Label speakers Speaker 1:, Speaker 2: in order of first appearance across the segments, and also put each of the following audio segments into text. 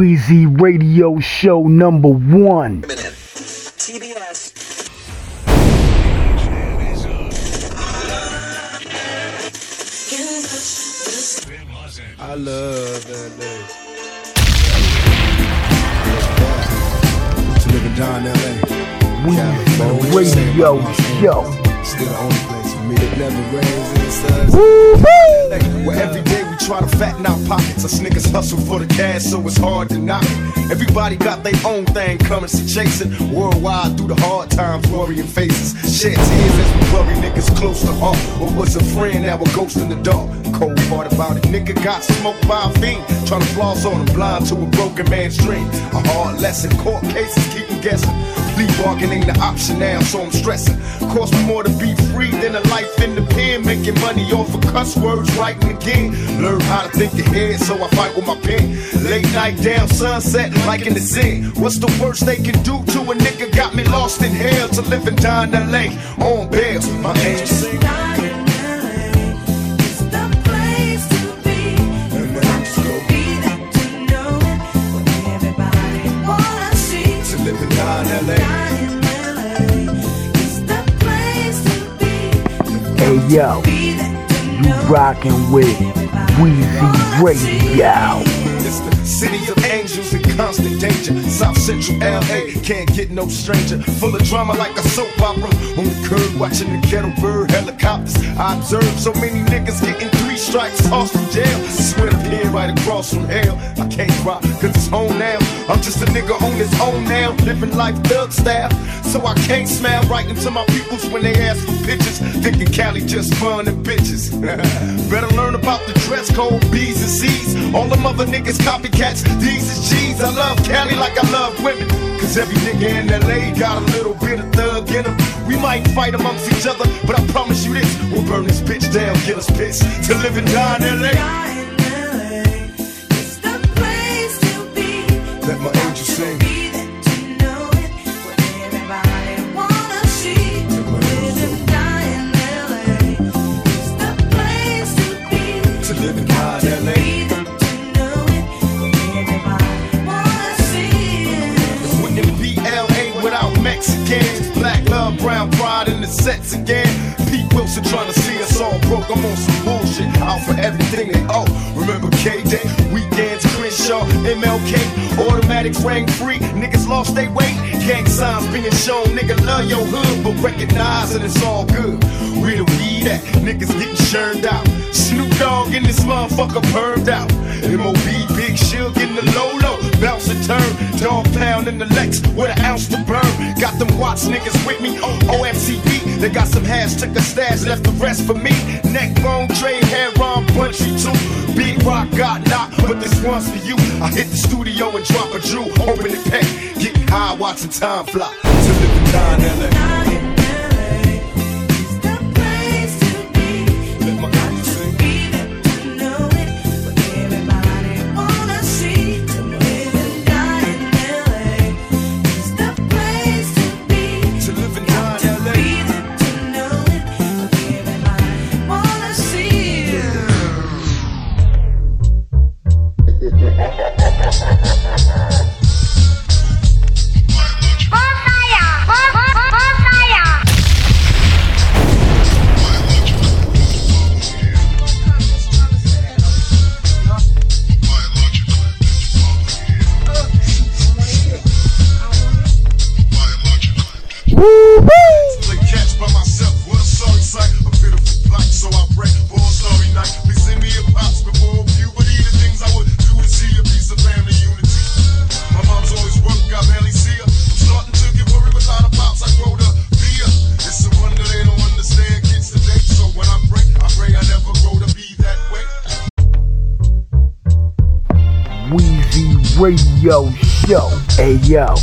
Speaker 1: Wheezy Radio Show number one.
Speaker 2: TBS.
Speaker 3: I love that day. To live and die in LA.
Speaker 1: Wheezy Radio Show.
Speaker 3: Still the only place for me. It never rains and it suns. Where every day we try to fatten our pockets. Us niggas hustle for the cash, so it's hard to knock it. Everybody got their own thing coming, so chasing worldwide through the hard times, worrying faces. Shed tears as we bury niggas close to heart. What was a friend, now a ghost in the dark. Cold part about it, nigga got smoked by a fiend. Trying to floss on him, blind to a broken man's dream. A hard lesson, court cases keep him guessing. Plea bargaining the option now, so I'm stressing. Cost me more to be free than a life in the pen. Making money off of cuss words, writing again. Learn how to think ahead, so I fight with my pen. Late night down, sunset, like in the zen. What's the worst they can do to a nigga? Got me lost in hell to live and die in LA on bail. My angel sing. To live and die in LA.
Speaker 1: Hey yo, you rockin' with Wheezy Radio.
Speaker 3: It's the city of angels in constant danger. South Central LA can't get no stranger. Full of drama like a soap opera. On the curb watching the kettle bird helicopters. I observe so many niggas getting three strikes, tossed from jail. Swear to pin right across from hell. I can't cry cause it's home now. I'm just a nigga on his own now. Living life thug style. So I can't smile right into my peoples when they ask for pictures. Thinking Cali just fun and bitches. Better learn about the dress code, B's and C's. All them other niggas copycats, these is G's. I love Cali like I love women. Cause every nigga in LA got a little bit of thug in him. We might fight amongst each other, but I promise you this we'll burn this bitch down, get us pissed. To live and die in LA. Let my being shown. Nigga love your hood, but recognize that it's all good. Where the weed at? Niggas getting churned out. Snoop Dogg in this motherfucker permed out. MOB, Big Shug in the low low. Bounce and turn. Dog pound in the Lex with an ounce to burn. Got them Watts niggas with me. Oh, OFCB. They got some hash, took a stash, left the rest for me. Neck bone, trade, hair on, punchy too. Big rock got knocked, but this one's for you. I hit the studio and drop a Drew, open the pack. Getting high, watching time fly. To live and die LA.
Speaker 1: Yo,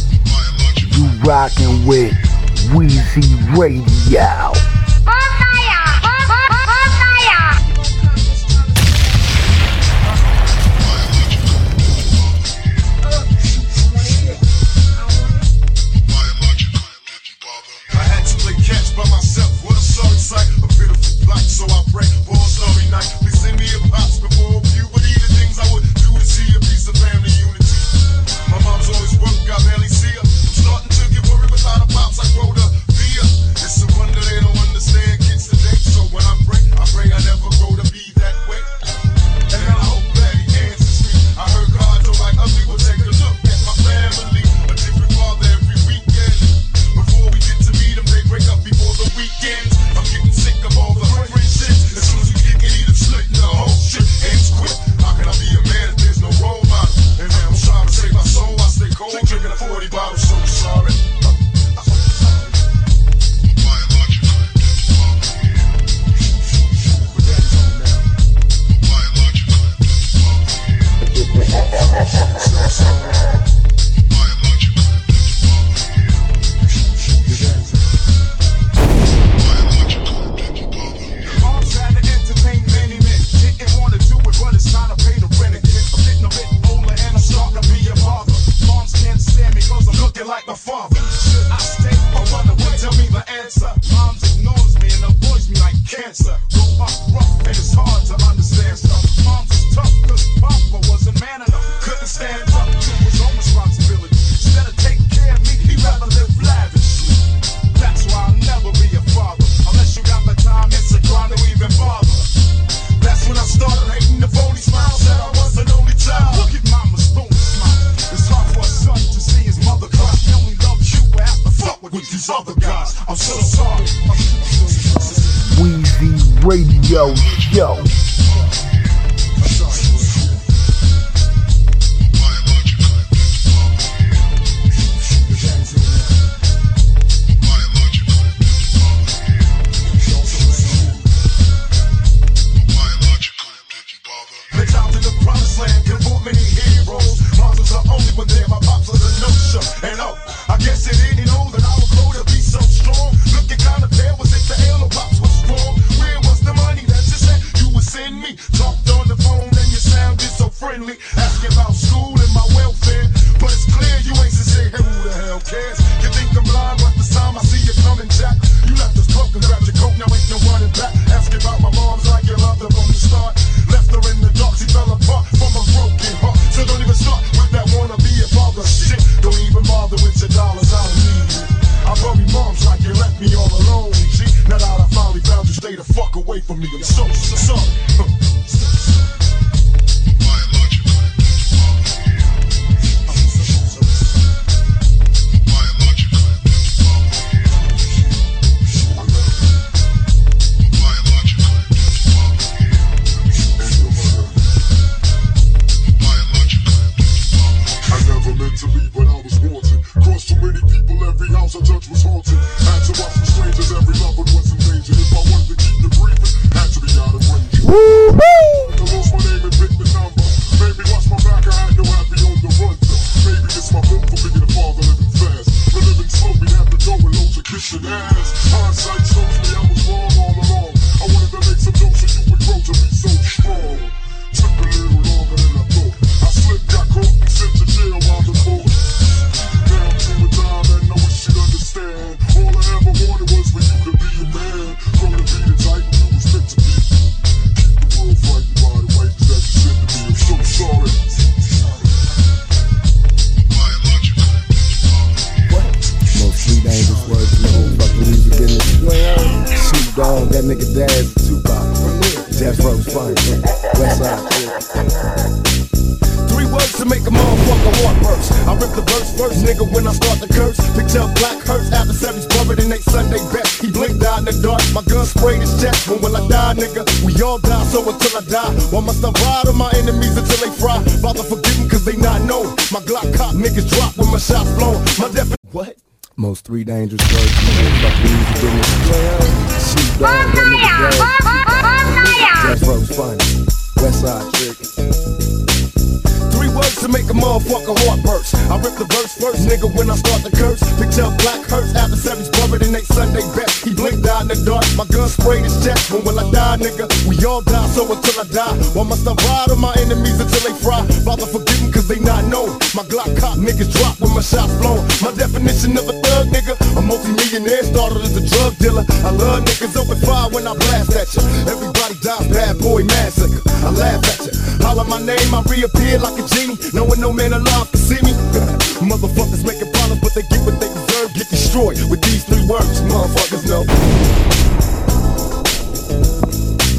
Speaker 3: rip the verse first, nigga, when I start the curse. picture up black hurts, adversaries covered in they Sunday best. He blinked out in the dark, my gun sprayed his chest. When will I die, nigga? We all die, so until I die. Why must I ride on my enemies until they fry? Father, forgive them, cause they not known. My Glock cock niggas drop when my shots flow. My definition of a thug, nigga. A multi-millionaire started as a drug dealer. I love niggas open fire when I blast at you. Everybody dies, bad boy massacre. I laugh at you. Holler my name, I reappear like a genie. Knowing no man alive can see me. Motherfuckers making problems, but they get what they deserve. Get destroyed with these three words. Motherfuckers know.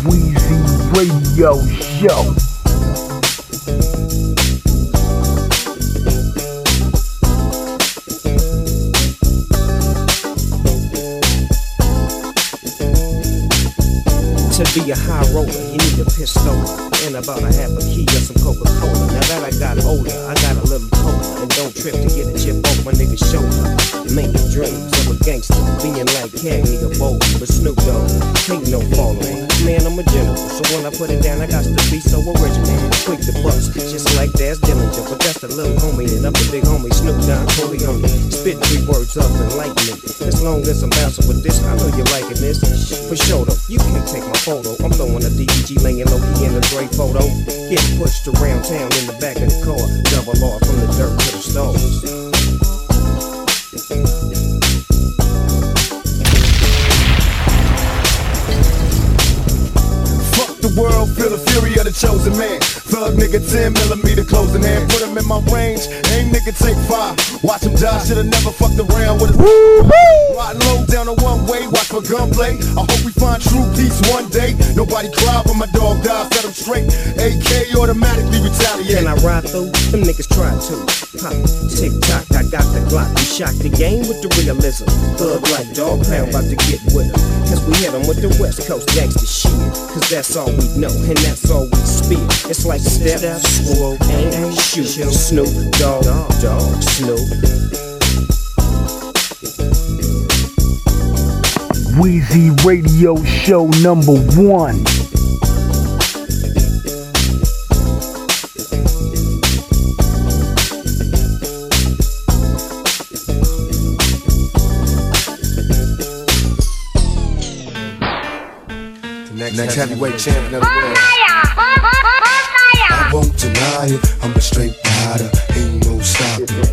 Speaker 1: Weezy Radio Show.
Speaker 4: To be a high roller, you need a pistol and about a half a key of some Coca-Cola. Now that I got older, I got a little cold and don't trip to get a chip off my nigga's shoulder. It make me dreams of a gangster, being like Candy the Bolt, but Snoop Dogg, ain't no follower man, I'm a general. So when I put it down, I got to be so original. Quick to bust, just like that's Dillinger. But that's the little homie, and I'm the big homie, Snoop Don Corleone. Spit three words of enlightenment. As long as I'm bouncing with this, I know you're liking this. For sure though, you can't take my photo. I'm throwing a DG, laying low key in a gray photo. Get pushed around town in the back of the car. Double off from the dirt to the stars.
Speaker 3: World, feel the fury of the chosen man. Thug nigga, 10 millimeter closing hand. Put him in my range, aim nigga, take five. Watch him die, should've never fucked around with his. Riding low down a one way, watch for gunplay. I hope we find true peace one day. Nobody cry when my dog dies, set him straight. AK automatically retaliate.
Speaker 4: Can I ride through? Them niggas try to. Pop, tick tock, I got the Glock. We shock the game with the realism. Thug like dog pound, about to get with 'em. Cause we hit 'em with the West Coast gangsta shit. Cause that's all we know, and that's all we spit. It's like step, swoop, and shoot. Snoop, dog, dog, Snoop.
Speaker 1: Wheezy Radio Show number one.
Speaker 5: Next, heavyweight champion of the world. I won't deny it, I'm a straight rider, ain't no stopping me.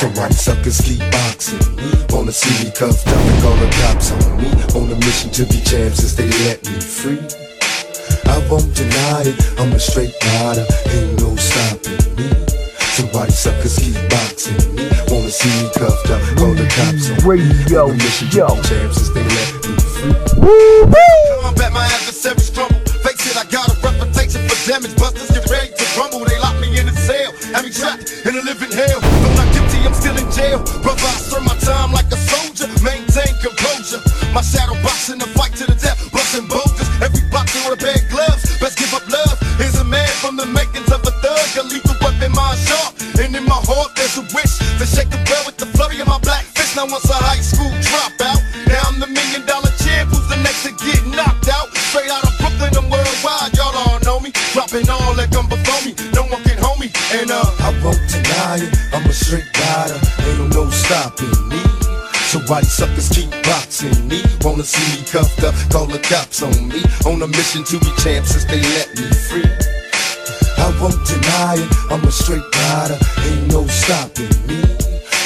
Speaker 5: So why these suckers keep boxing me? Wanna see me cuffed up and call the cops on me? On a mission to be champ since they let me free. I won't deny it, I'm a straight rider, ain't no stopping me. So why these suckers keep boxing me? Wanna see me cuffed up, call the cops on me?
Speaker 1: Radio
Speaker 5: On a mission to be champ since they let me free.
Speaker 3: Combat my adversaries crumble. Face it, I got a reputation for damage. Busters get ready to rumble. They lock me in a cell. Have me trapped in a living hell. I'm not guilty, I'm still in jail. Brother, I serve my time like a soldier. Maintain composure. My shadow boxing the
Speaker 5: why these suckers keep boxing me? Wanna see me cuffed up, call the cops on me. On a mission to be champ since they let me free. I won't deny it, I'm a straight rider, ain't no stopping me.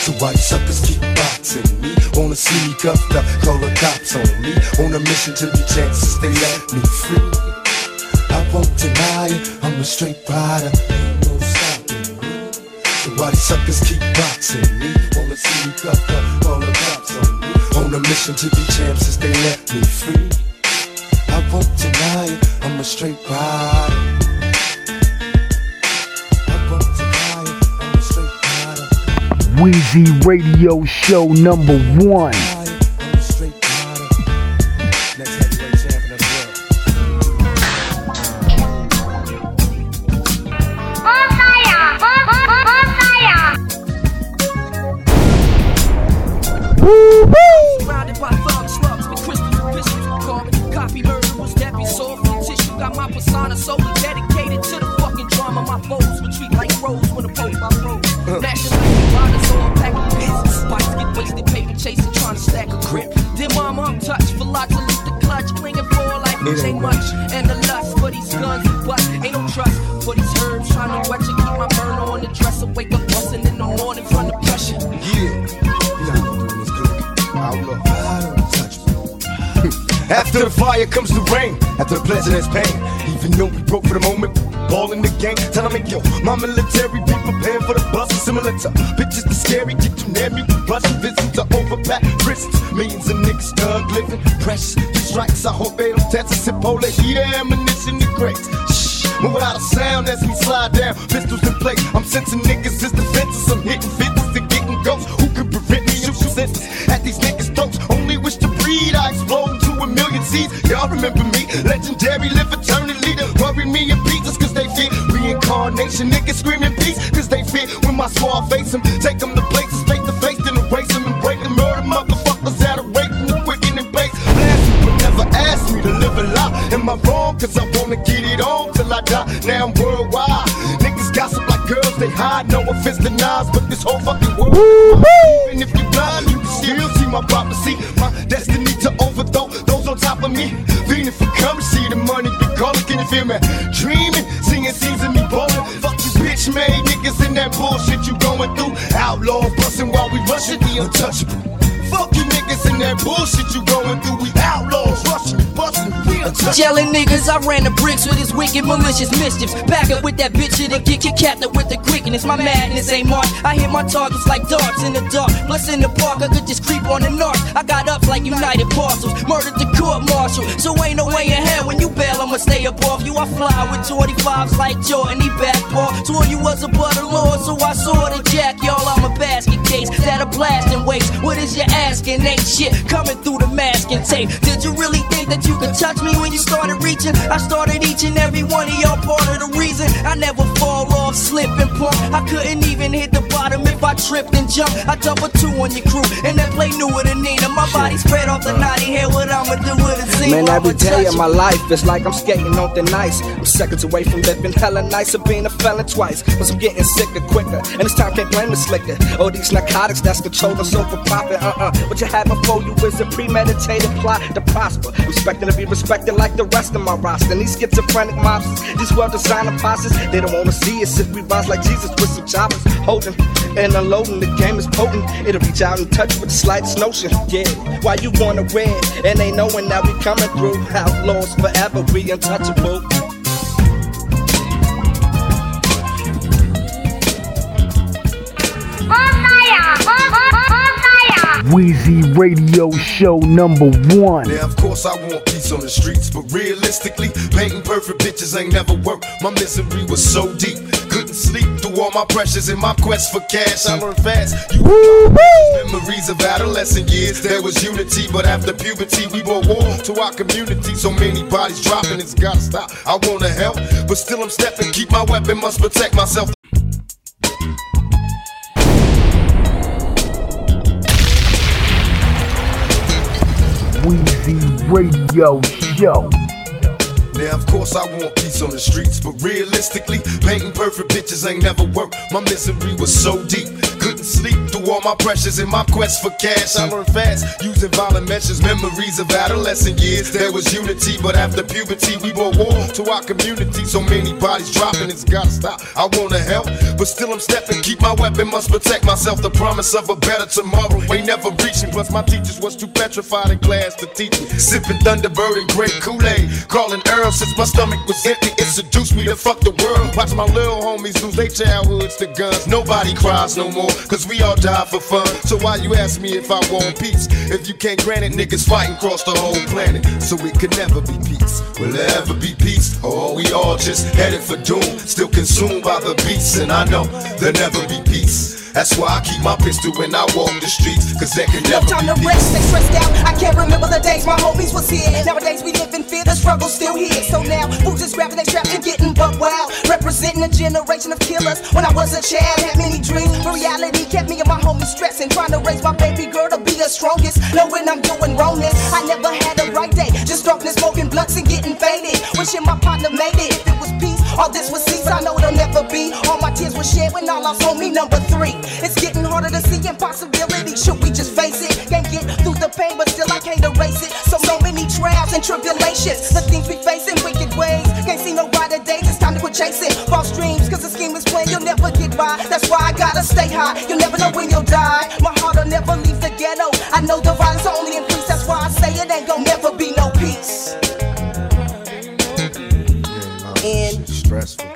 Speaker 5: So why these suckers keep boxing me? Wanna see me cuffed up, call the cops on me. On a mission to be champ since they let me free. I won't deny it, I'm a straight rider, ain't no stopping me. So why these suckers keep boxing me? Wanna see me cuffed up, call the. On a mission to be champ since they let me free. I won't deny it, I'm a straight rider. I won't deny it, I'm a straight rider.
Speaker 1: Wheezy Radio Show number one.
Speaker 5: I'm
Speaker 6: which ain't much. And the lust for these guns and bust. Ain't no trust for these herbs. Trying to wet you, keep my burner on the dresser. Wake up busting in the morning from the pressure.
Speaker 5: Yeah, you know how I'm doing this good. Outlaw. I don't touch me.
Speaker 3: After the fire comes the rain. After the pleasure, there's pain. Even though we broke for the moment, ball in the game. Tell them, yo, my military be prepared for the bus. Similar to bitches the scary, get you near me. Russian visits to overpack prisons. Millions of niggas thug living. Press strikes. I hope they don't test us. Sip the heat ammunition crates. Shh. Move without a sound as we slide down. Pistols in place. I'm sensing niggas as defenses. I'm hitting fences and getting ghosts. Who could prevent me? Shoot senses at these niggas' throats. Only wish to breed. I explode into a million seeds. Y'all remember me? Legendary, live eternally. To worry me in pieces cause they fit. Reincarnation, niggas screaming peace cause they fit. When my squad face them, take them Cause I wanna get it on till I die. Now I'm worldwide. Niggas gossip like girls, they hide. No offense to Nas, but this whole fucking world. Even if you blind, you can still see my prophecy. My destiny to overthrow those on top of me. Feeling for currency, the money be calling. Can you feel me? Dreaming, seeing scenes of me bowling. Fuck you, bitch made niggas in that bullshit you going through. Outlaws busting while we rushing the untouchable. Fuck you niggas in that bullshit you going through. We outlaws
Speaker 7: Yelling niggas, I ran the bricks with his wicked, malicious mischiefs. Back up with that bitch to get your captain with the quickness. My madness ain't marked. I hit my targets like darts in the dark. Plus in the park, I could just creep on the north. I got ups like United Parcels, murdered the court martial. So ain't no way in hell when you bail, I'ma stay above you. I fly with 25s like Jordan, he back ball. Swore you was a butter lord, so I saw the jack. Y'all, I'm a basket case that a blasting waste. What is you asking? Ain't shit coming through the mask and tape. Did you really think that you could touch me when you started reaching? I started each and every one of y'all part of the reason. I never fall off, slip and pump. I couldn't even hit the bottom if I tripped and jumped. I a two on your crew, and that play newer than Nina. My body spread off the naughty hair. What I'ma do with a scene?
Speaker 8: Man, every day of my life it's like I'm skating on thin ice. I'm seconds away from living hella nice of being a felon twice. Cause I'm getting sicker quicker. And this time can't blame the slicker. Oh, these narcotics that's controlled us over profit. Uh uh. What you had before you is a premeditated plot to prosper. Respecting to be respected like the rest of my roster. These schizophrenic mobsters, these well designed imposters, they don't wanna see us if we rise like Jesus with some choppers. Holding and unloading, the game is potent. It'll reach out and touch with the slightest notion. Yeah, why you wanna win? And they knowing that we coming through. Outlaws forever, we untouchable.
Speaker 1: Wheezy Radio Show number one.
Speaker 3: Now, of course, I want peace on the streets, but realistically, painting perfect bitches ain't never worked. My misery was so deep, couldn't sleep through all my pressures in my quest for cash. I learned fast. You memories of adolescent years, there was unity, but after puberty, we brought war to our community. So many bodies dropping, it's gotta stop. I wanna help, but still I'm stepping. Keep my weapon, must protect myself.
Speaker 1: Wheezy Radio Show.
Speaker 3: Of course, I want peace on the streets, but realistically, painting perfect bitches ain't never worked. My misery was so deep, couldn't sleep through all my pressures in my quest for cash. I learned fast, using violent measures, memories of adolescent years. There was unity, but after puberty, we brought war to our community. So many bodies dropping, it's gotta stop. I wanna help, but still I'm stepping. Keep my weapon, must protect myself. The promise of a better tomorrow ain't never reaching. Plus, my teachers was too petrified in class to teach me. Sipping Thunderbird and great Kool-Aid, calling Earl since my stomach was empty. It seduced me to fuck the world. Watch my little homies lose their childhoods to guns. Nobody cries no more, cause we all die for fun. So why you ask me if I want peace? If you can't grant it, niggas fighting across the whole planet. So it could never be peace. Will there ever be peace? Or are we all just headed for doom? Still consumed by the beats, and I know there'll never be peace. That's why I keep my pistol when I walk the streets, cause there can
Speaker 9: No
Speaker 3: never
Speaker 9: time to rest, stay stressed out. I can't remember the days my homies was here. Nowadays we live in fear, the struggle's still here. So now, who's just grabbing their straps and getting buck wild? Representing a generation of killers. When I was a child, had many dreams, but reality kept me and my homies stressing. Trying to raise my baby girl to be the strongest. Knowing I'm doing wrongness. I never had a right day, just darkness, smoking blunts and getting faded. Wishing my partner made it. If it was peace, all this was cease. I know it'll never be. All my tears were shed when I lost homie number three. It's getting harder to see impossibility. Should we just face it? Can't get through the pain, but still I can't erase it. So, so many trials and tribulations. The things we face in wicked ways. Can't see no brighter days. It's time to quit chasing false dreams. Cause the scheme is playing, you'll never get by. That's why I gotta stay high. You'll never know when you'll die. My heart'll never leave the ghetto. I know the violence only increase. That's why I say it ain't gonna never be no peace.
Speaker 3: Stressful.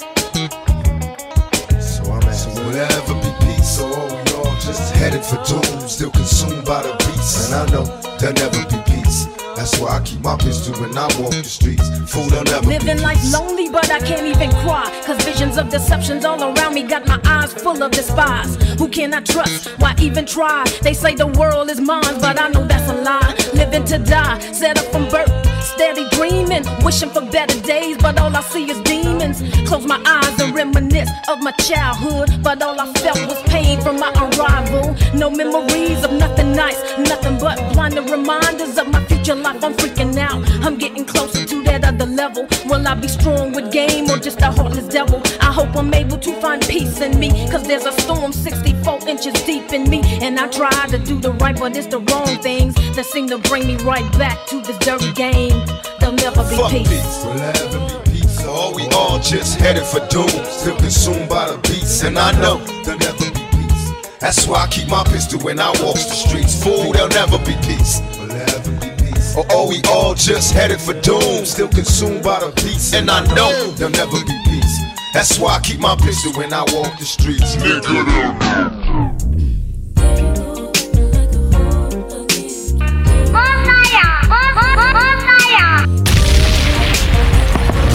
Speaker 3: So I'm asking, will there ever be peace? Or are we all just headed for doom? Still consumed by the beats. And I know there'll never be peace. That's why I keep my pistol when I walk the streets. Fool, there'll never
Speaker 10: Living
Speaker 3: be
Speaker 10: life lonely, but I can't even cry. Cause visions of deceptions all around me got my eyes full of despise. Who can I trust? Why even try? They say the world is mine, but I know that's a lie. Living to die, set up from birth. Steady dreaming, wishing for better days, but all I see is demons. Close my eyes and reminisce of my childhood, but all I felt was pain from my arrival. No memories of nothing nice, nothing but blinding reminders of my future life. I'm freaking out. I'm getting closer to that other level. Will I be strong with game or just a heartless devil? I hope I'm able to find peace in me, cause there's a storm 64 inches deep in me. And I try to do the right, but it's the wrong things that seem to bring me right back to this dirty game. There'll never be
Speaker 3: Fuck
Speaker 10: peace.
Speaker 3: peace. Will there be peace? Or are we all just headed for doom? Still consumed by the beats. And I know there'll never be peace. That's why I keep my pistol when I walk the streets. Fool, there'll never be peace. Will there be peace?
Speaker 11: Or are we all just headed for doom? Still consumed by the beats, and I know there'll never be peace. That's why I keep my pistol when I walk the streets.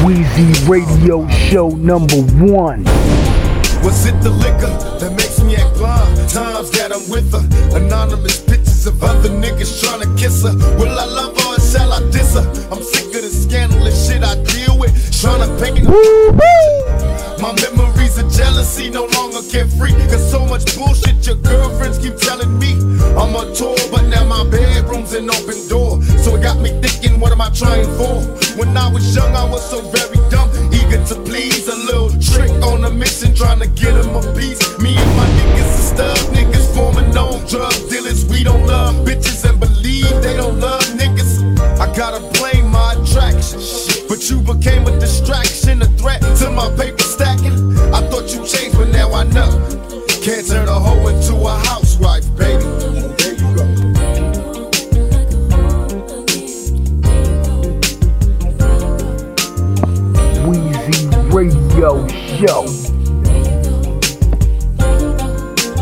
Speaker 1: Weezy Radio Show number one.
Speaker 3: Was it the liquor that makes me act blind? Times that I'm with her, anonymous pictures of other niggas trying to kiss her. Will I love her or shall I diss her? I'm sick of the scandalous shit I deal with, trying to paint a My memories of jealousy no longer carefree. Cause so much bullshit your girlfriends keep telling me. I'm on tour, but now my bedroom's an open door. So it got me thinking, what am I trying for? When I was young, I was so very dumb, eager to please. A little trick on a mission, trying to get him a piece. Me and my niggas are stub niggas forming known drug dealers. We don't love bitches and believe they don't love niggas. I gotta blame my attraction. But you became a distraction, a threat to my paper stacking. I thought you changed, but now I know. Can't turn a hoe into a housewife, baby. There you go.
Speaker 1: Weezy Radio Show.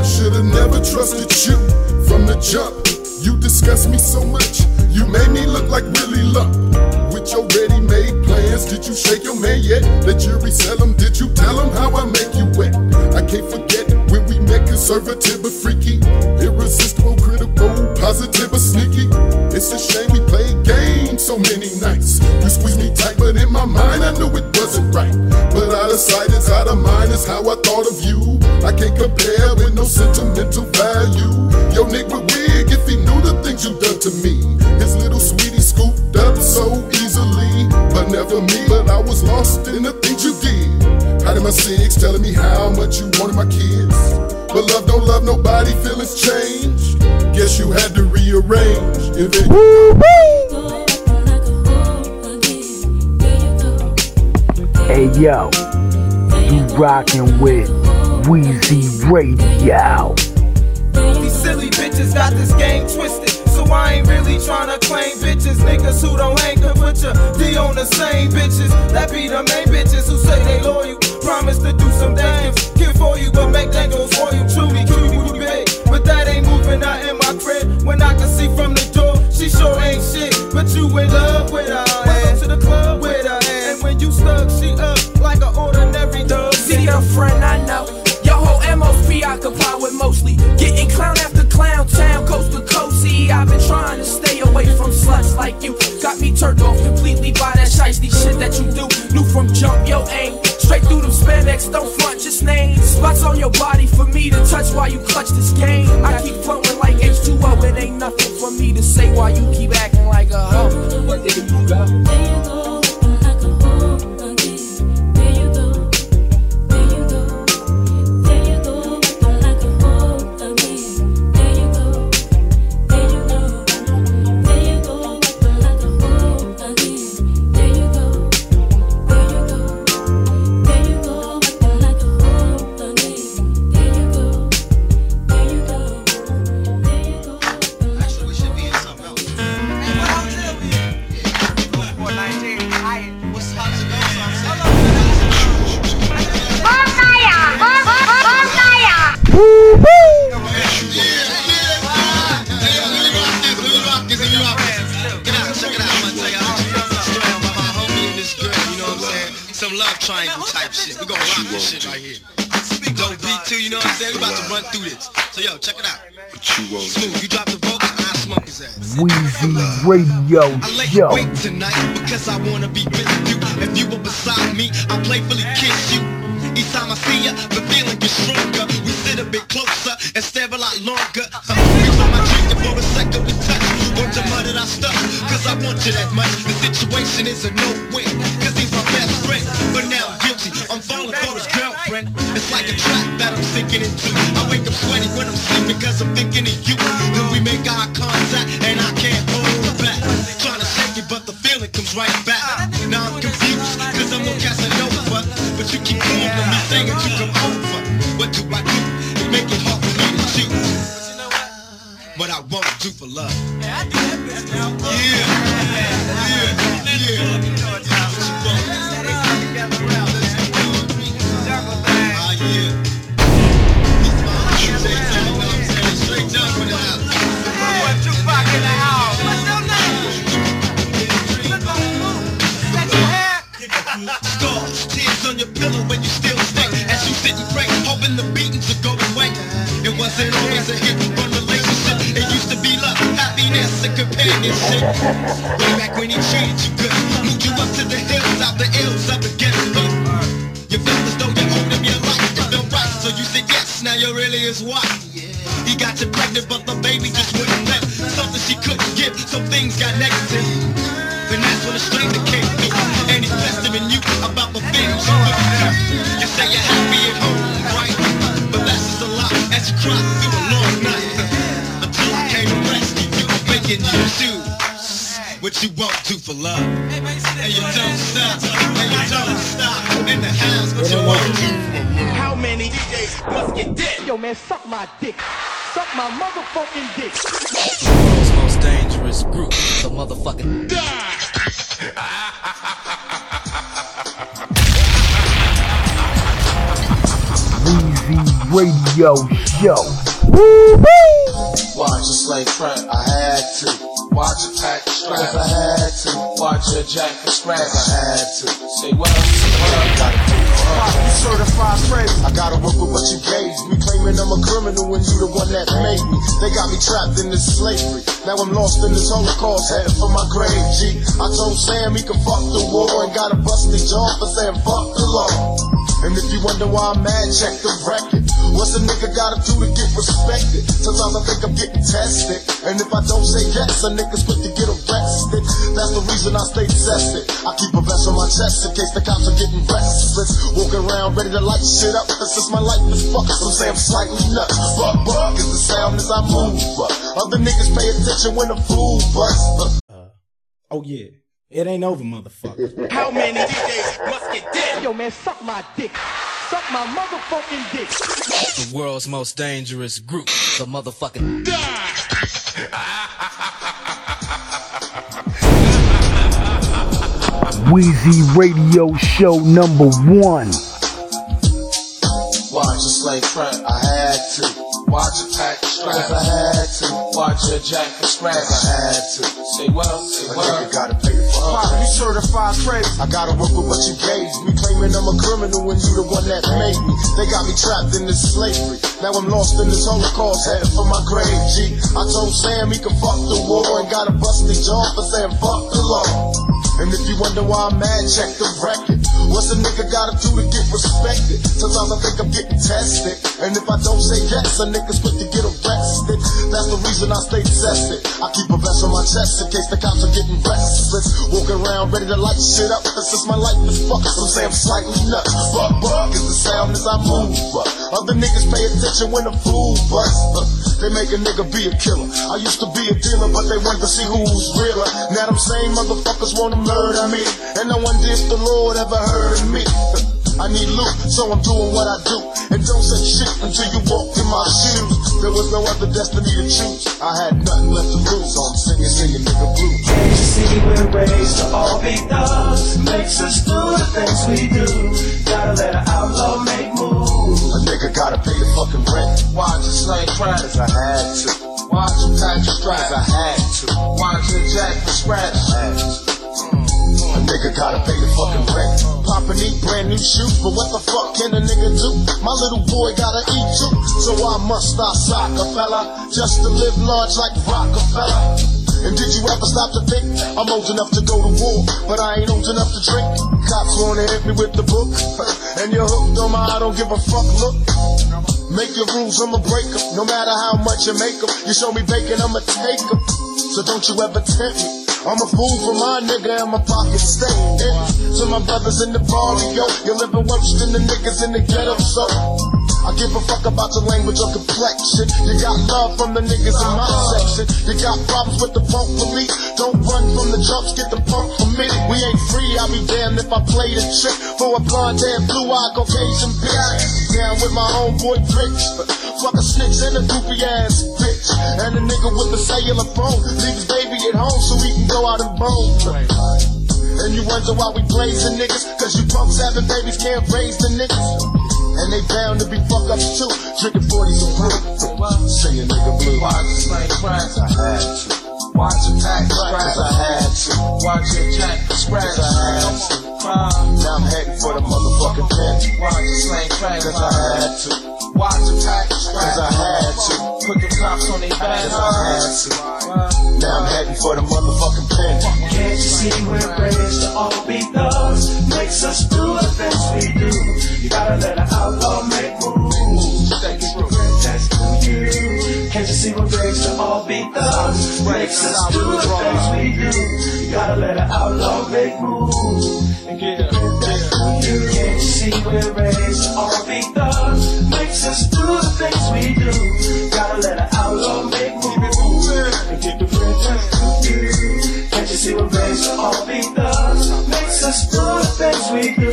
Speaker 12: Should've never trusted you from the jump. You disgust me so much. You made me look like Willie Lump. With your ready-made plans, did you shake your man yet? The jury sell him. Did you tell him how I make you wet? I can't forget when we met, conservative but freaky, irresistible, critical, positive but sneaky. It's a shame we played games so many nights. You squeezed me tight, but in my mind I knew it wasn't right. But out of sight is out of mind is how I thought of you. I can't compare with no sentimental value. Yo, nigga wig if he knew the things you done to me. His little sweetie easily, never me. But I was lost in the things you did. How did my six telling me how much you wanted my kids? But love don't love nobody, feelings change. Guess you had to rearrange. If it
Speaker 1: Hey yo, you rockin' with Weezy Radio.
Speaker 13: These silly bitches got this game twisted. I ain't really tryna claim bitches. Niggas who don't hang can put your D on the same bitches. That be the main bitches who say they loyal. Promise to do some things. Kill for you, but make that for you. Truly, truly, big. But that ain't moving out in my crib. When I can see from the door, she sure ain't shit. But you in love with her. Welcome to the club with her. And when you stuck, she up like an ordinary dog.
Speaker 6: See a friend I know. Your whole MO's comply with mostly getting clown after clown, town coast to coast. See, I've been trying to stay away from sluts like you. Got me turned off completely by that shiesty shit that you do. New from jump, yo aim straight through them spandex. Don't front, just name spots on your body for me to touch while you clutch this game. I keep flowing like H2O. It ain't nothing for me to say while you keep acting like a hoe. But did you go.
Speaker 14: I lay
Speaker 1: Show.
Speaker 14: awake tonight because I wanna be with you. If you were beside me, I'll playfully kiss you. Each time I see ya, the feeling gets stronger. We sit a bit closer and stare a lot longer. Reach on my and for a second we touch. Want to mud it, I stuck, cause I want you that much. The situation is a no-win, cause he's my best friend. But now I'm guilty, I'm falling for his girlfriend. It's like a trap that I'm sinking into. I wake up sweaty when I'm sleeping cause I'm thinking of you. Then we make eye contact and I can't comes right back. Now I'm confused, cause I'm no Casanova. But you keep calling me saying you come over. What do I do? It make it hard for me to choose. What I won't do for love.
Speaker 15: Way back when he treated you good, moved you up to the hills, out the ills, up against the You felt as though you owed him your life. It felt right, so you said yes. Now you're really his wife. Won't do for. And you don't stop, and you don't stop. In the house, what you won't do for love.
Speaker 16: How many DJs must get dead? Yo, man, suck my dick. Suck my motherfucking dick.
Speaker 17: World's most dangerous group, the motherfucking
Speaker 1: Weezy Radio Show.
Speaker 18: Watch a slave front, I had to. Watch a pack of straps, I had to. Watch a jack for scraps, I had to. Say what up, say what up, gotta do
Speaker 3: Pop, you certified credit. I gotta work with what you gave me. Claiming I'm a criminal when you the one that made me. They got me trapped in this slavery. Now I'm lost in this Holocaust, headed for my grave, G. I told Sam he could fuck the war and got a busted jaw for saying fuck the law. And if you wonder why I'm mad, check the record. What's a nigga gotta do to get respected? Sometimes I think I'm getting tested. And if I don't say yes, a nigga's quick to get arrested. That's the reason I stay tested. I keep a vest on my chest in case the cops are getting restless. Walking around ready to light shit up. This is my life is fucked. Some say I'm slightly nuts. Fuck, fuck is the sound as I move. But other niggas pay attention when the fool busts.
Speaker 19: Uh, oh yeah. It ain't over, motherfucker.
Speaker 16: How many DJs must get dead? Yo, man, suck my dick. Suck my motherfucking dick.
Speaker 17: the world's most dangerous group, the motherfucking
Speaker 1: Weezy Radio Show number one.
Speaker 18: Watch a slave front, I had to. Watch a pack of straps, I had to. Watch a jack for scraps, I had to. Say what up, say what up.
Speaker 3: gotta pay the Pop, you certified credit. I gotta work with what you gave me. Claiming I'm a criminal when you the one that made me. They got me trapped in this slavery. Now I'm lost in this Holocaust, headed for my grave, G. I told Sam he could fuck the war and got a busted jaw for saying fuck the law. And if you wonder why I'm mad, check the record. What's a nigga gotta do to get respected? Sometimes I think I'm getting tested. And if I don't say yes, a nigga's quick to get arrested. That's the reason I stay tested. I keep a vest on my chest in case the cops are getting restless. Walking around ready to light shit up. Is my life is fucked. Some say I'm slightly nuts. Fuck, fuck is the sound as I move. Other niggas pay attention when the fool bust. They make a nigga be a killer. I used to be a dealer, but they wanted to see who's realer. Now them same motherfuckers wanna murder me. And I wonder if the Lord ever heard of me. I need loot, so I'm doing what I do. And don't say shit until you walk in my shoes. There was no other destiny to choose. I had nothing left to lose, so I'm singing, singing nigga blues.
Speaker 20: See, we're raised to all be thugs. Makes us do the things we do. Gotta let an outlaw make moves.
Speaker 3: A nigga gotta pay the fucking rent.
Speaker 18: Watch a slave front,
Speaker 3: Cause I had to.
Speaker 18: watch a pack of straps,
Speaker 3: I had to.
Speaker 18: watch a jack for scraps.
Speaker 3: I had to. Gotta pay the fucking rent. Papa need brand new shoes, but what the fuck can a nigga do? My little boy gotta eat too, so I must soccer fella, just to live large like Rockefeller. And did you ever stop to think I'm old enough to go to war, but I ain't old enough to drink? Cops wanna hit me with the book, and you're hooked on my I don't give a fuck look. Make your rules, I'ma break 'em. No matter how much you make make 'em. You show me bacon, I'ma take 'em. So don't you ever tempt me. I'm a fool for my nigga and my pocket stay empty. So my brothers in the barrio, you're living worse than the niggas in the ghetto, so I give a fuck about your language or complexion. You got love from the niggas in my section. You got problems with the punk police. Don't run from the jumps, get the punk permitted. We ain't free, I'll be damned if I play the trick for a blonde and blue eyed Caucasian bitch. Down with my homeboy Rich. Fuck a snitch and a goofy ass bitch. And a nigga with a cellular phone. Leave his baby at home so he can go out and bone. And you wonder why we blazing niggas. Cause you punks having babies can't raise the niggas. And they bound to be fucked up too. Drinking 40s of blue. Singing nigga blue.
Speaker 18: Why just like friends?
Speaker 3: I had to.
Speaker 18: Watch it act
Speaker 3: cause I had to.
Speaker 18: Watch it jack
Speaker 3: scratch. I had to.
Speaker 18: Now I'm heading for the motherfucking pen.
Speaker 13: Watch it slang crack.
Speaker 18: cause I had to.
Speaker 13: Watch it act
Speaker 18: cause I had to
Speaker 13: put the cops on their back.
Speaker 18: Now I'm happy for the motherfucking pen.
Speaker 20: Can't you see we're raised to all be thugs? Makes us do the things we do. You gotta let an outlaw make moves. Thank you, that's who you. Can't you see we're raised to all be thugs? Makes us do the things we do. You gotta let an outlaw make moves. And get that's to you. Can't you see we're raised to all be thugs? Makes us do the things we do. race all because makes us do the things we do.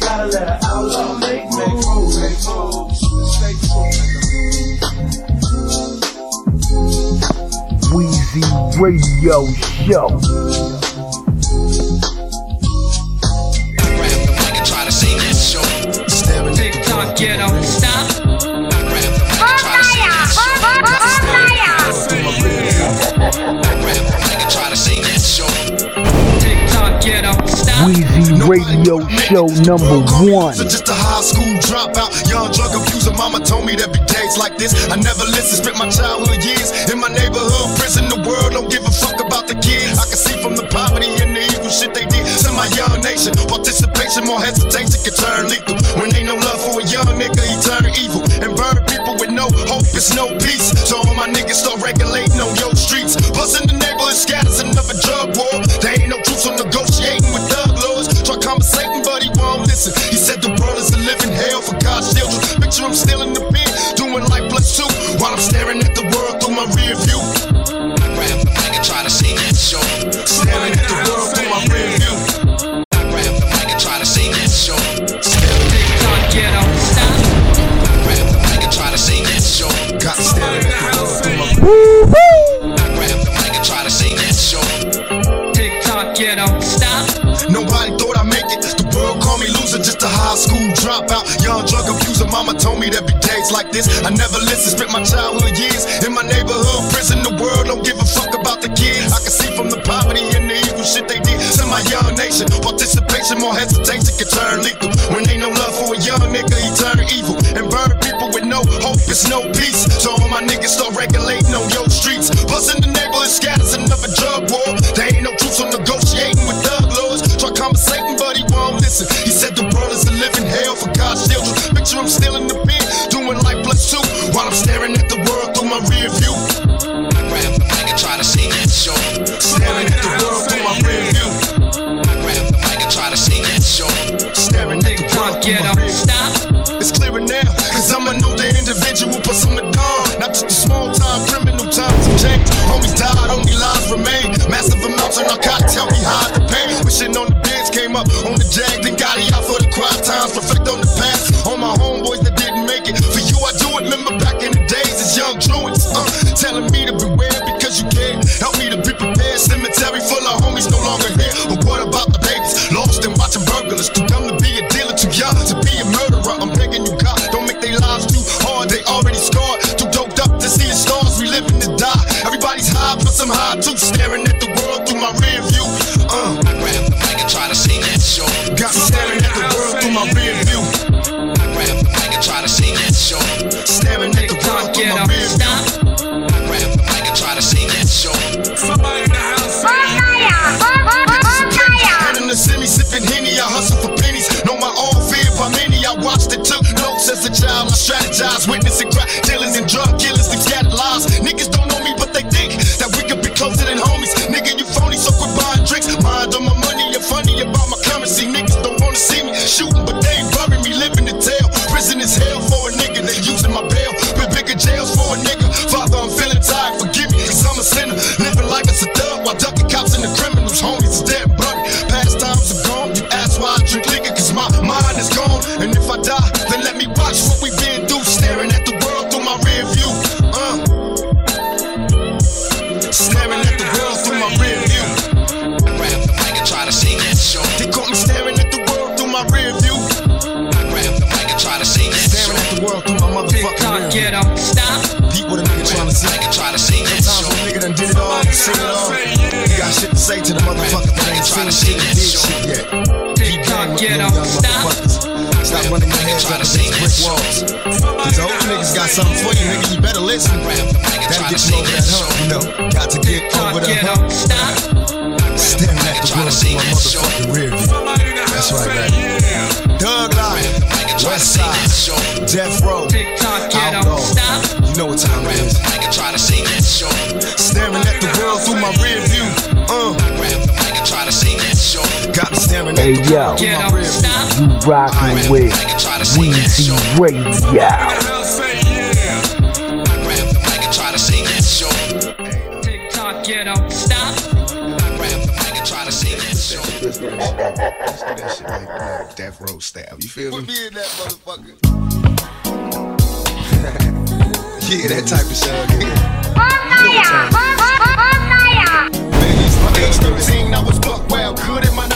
Speaker 20: Gotta let an outlaw make moves, make moves.
Speaker 1: Weezy Radio Show.
Speaker 15: Try to say show.
Speaker 1: Weezy Radio Show number one.
Speaker 3: So just a high school dropout, young drug abuser. Mama told me there'd be days like this. I never listened, spent my childhood years in my neighborhood, prison. The world don't give a fuck about the kids. I can see from the poverty and the evil shit they did to my young nation. Participation, more hesitation can turn lethal. When ain't no love for a young nigga, he turn evil and burn people with no hope. It's no peace. So all my niggas start regulating on your streets. Plus in the neighborhood scatters another drug war. Told me there'd be days like this. I never listened, spent my childhood years in my neighborhood, prison, the world. Don't give a fuck about the kids. I can see from the poverty and the evil shit they did to my young nation. Participation, more hesitation can turn lethal. When ain't no love for a young nigga, he turn evil and burn people with no hope. It's no peace. So all my niggas start regulating on your streets, busting the neighborhood scatters another drug. shall be
Speaker 5: hot.
Speaker 1: Yo, You rockin' with Weezy Radio.
Speaker 5: Death row style, you feel me? Put me in that motherfucker. yeah, that type of shit.
Speaker 3: Yeah. On fire! On fire! My 13, I was good in my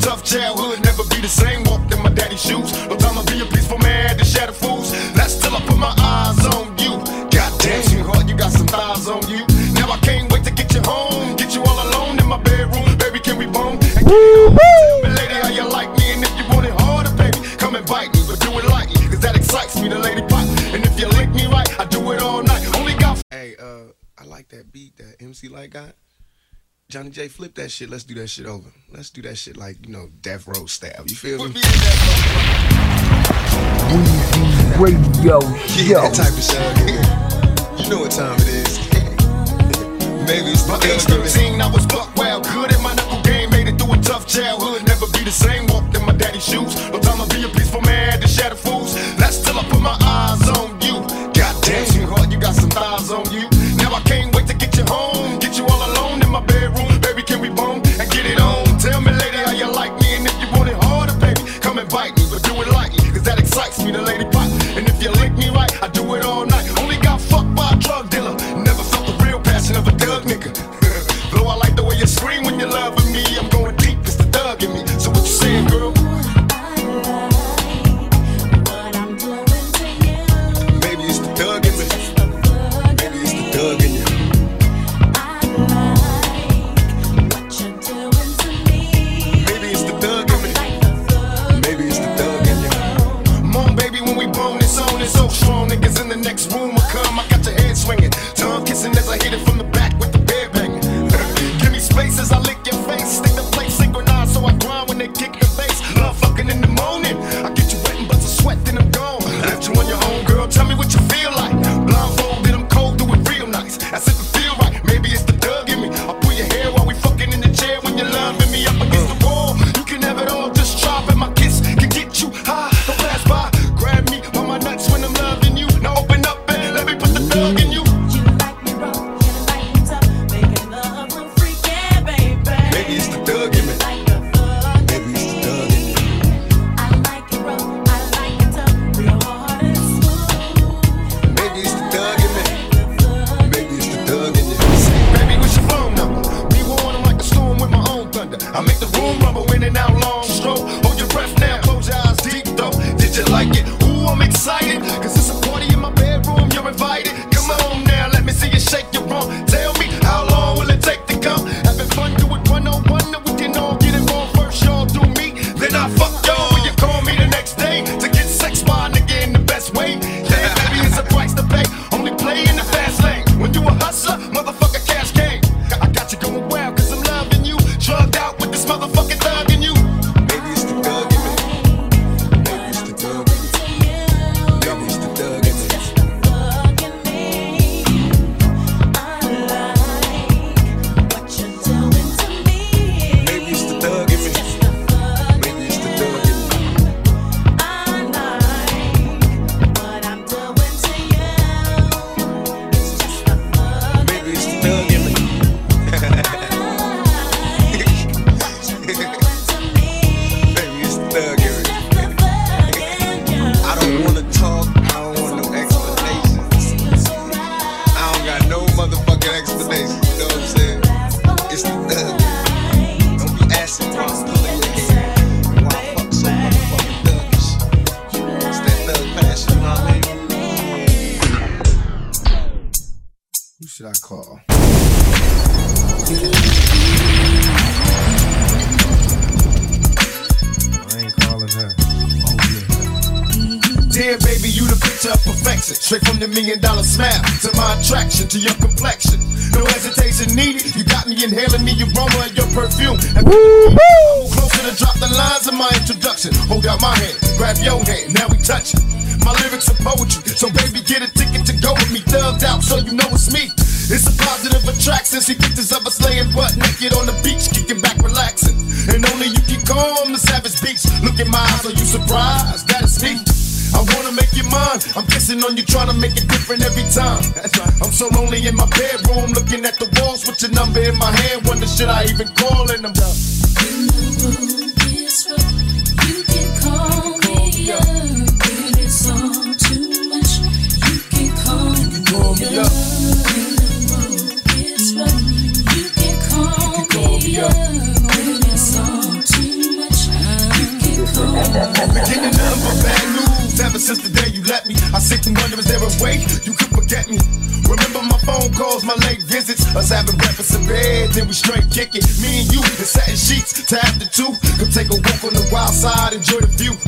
Speaker 3: Tough childhood, never be the same. Walked in my daddy's shoes. No time to be a peaceful man, to shatter fools. That's till I put my eyes on you. Goddamn, sweetheart, you got some thighs on you. Now I can't wait to get you home. Get you all alone in my bedroom. Baby, can we bone? And Woo-hoo! lady, how you like me. And if you want it harder, baby, come and bite me. But do it lightly, cause that excites me, the lady pop. And if you lick me right, I do it all night. Only got.
Speaker 5: Hey, uh, I like that beat that MC Lyte got. Johnny J, flip that shit. Let's do that shit over. Let's do that shit like, you know, death row style. You feel me?
Speaker 1: DZ Radio
Speaker 5: Yeah, that type of shit. you know what time it is. Maybe it's
Speaker 3: my age 13, I was buck wild. Good at my knuckle game, made it through a tough childhood. Never be the same, walked in my daddy's shoes. No time to be a peaceful man, to shatter fools. That's till I put my eyes on you. Goddamn, sweetheart, you got some thighs on you. The lady since the day you let me. I sit and wonder, is there a way you could forget me? Remember my phone calls, my late visits, us having breakfast in bed, then we straight kick it. Me and you in satin sheets to after two. Come take a walk on the wild side, enjoy the view.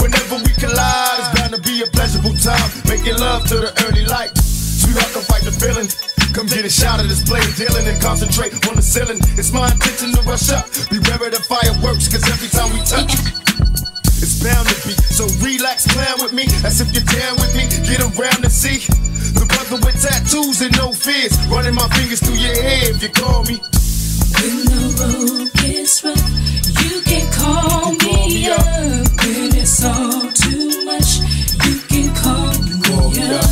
Speaker 3: Whenever we collide, it's bound to be a pleasurable time. Making love to the early light. Sweetheart, come fight the feeling. Come get a shot of this blade, dealing and concentrate on the ceiling. It's my intention to rush up. Beware of the fireworks, cause every time we touch, it's bound to be. So relax, plan with me, as if you're down with me. Get around and see the brother with tattoos and no fears. Running my fingers through your hair if you call me.
Speaker 11: When the road gets rough, you can call me up. When it's all too much, you can call me up.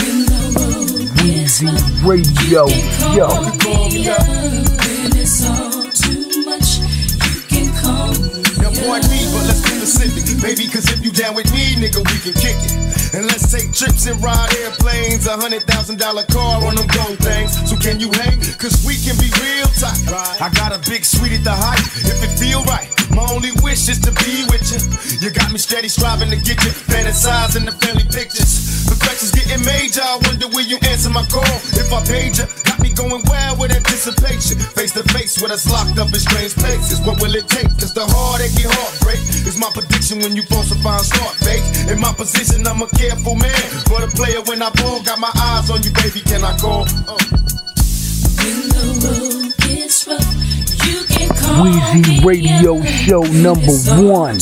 Speaker 11: When the road gets
Speaker 1: Weezy
Speaker 11: rough,
Speaker 1: Radio Show.
Speaker 11: call me up. When it's all too much, you can call me
Speaker 3: Now, boy, me, but let's be specific. Baby, cause if you down with me, nigga, we can kick it. And let's take trips and ride airplanes. A hundred thousand dollar car on them gold things. So can you hang? Cause we can be real tight. I got a big suite at the height. If it feel right, my only wish is to be with you. You got me steady striving to get you. Fantasizing the family pictures. Perfection's getting major. I wonder will you answer my call if I paid you. Got me going wild with anticipation. Face to face with us locked up in strange places. What will it take? Cause the heartache and heartbreak is my prediction when you falsify and start fake. In my position, I'm a careful man. But a player when I ball, got my eyes on you, baby. Can I call? Uh.
Speaker 11: When the road gets rough,
Speaker 1: Weezy Radio. Show number one.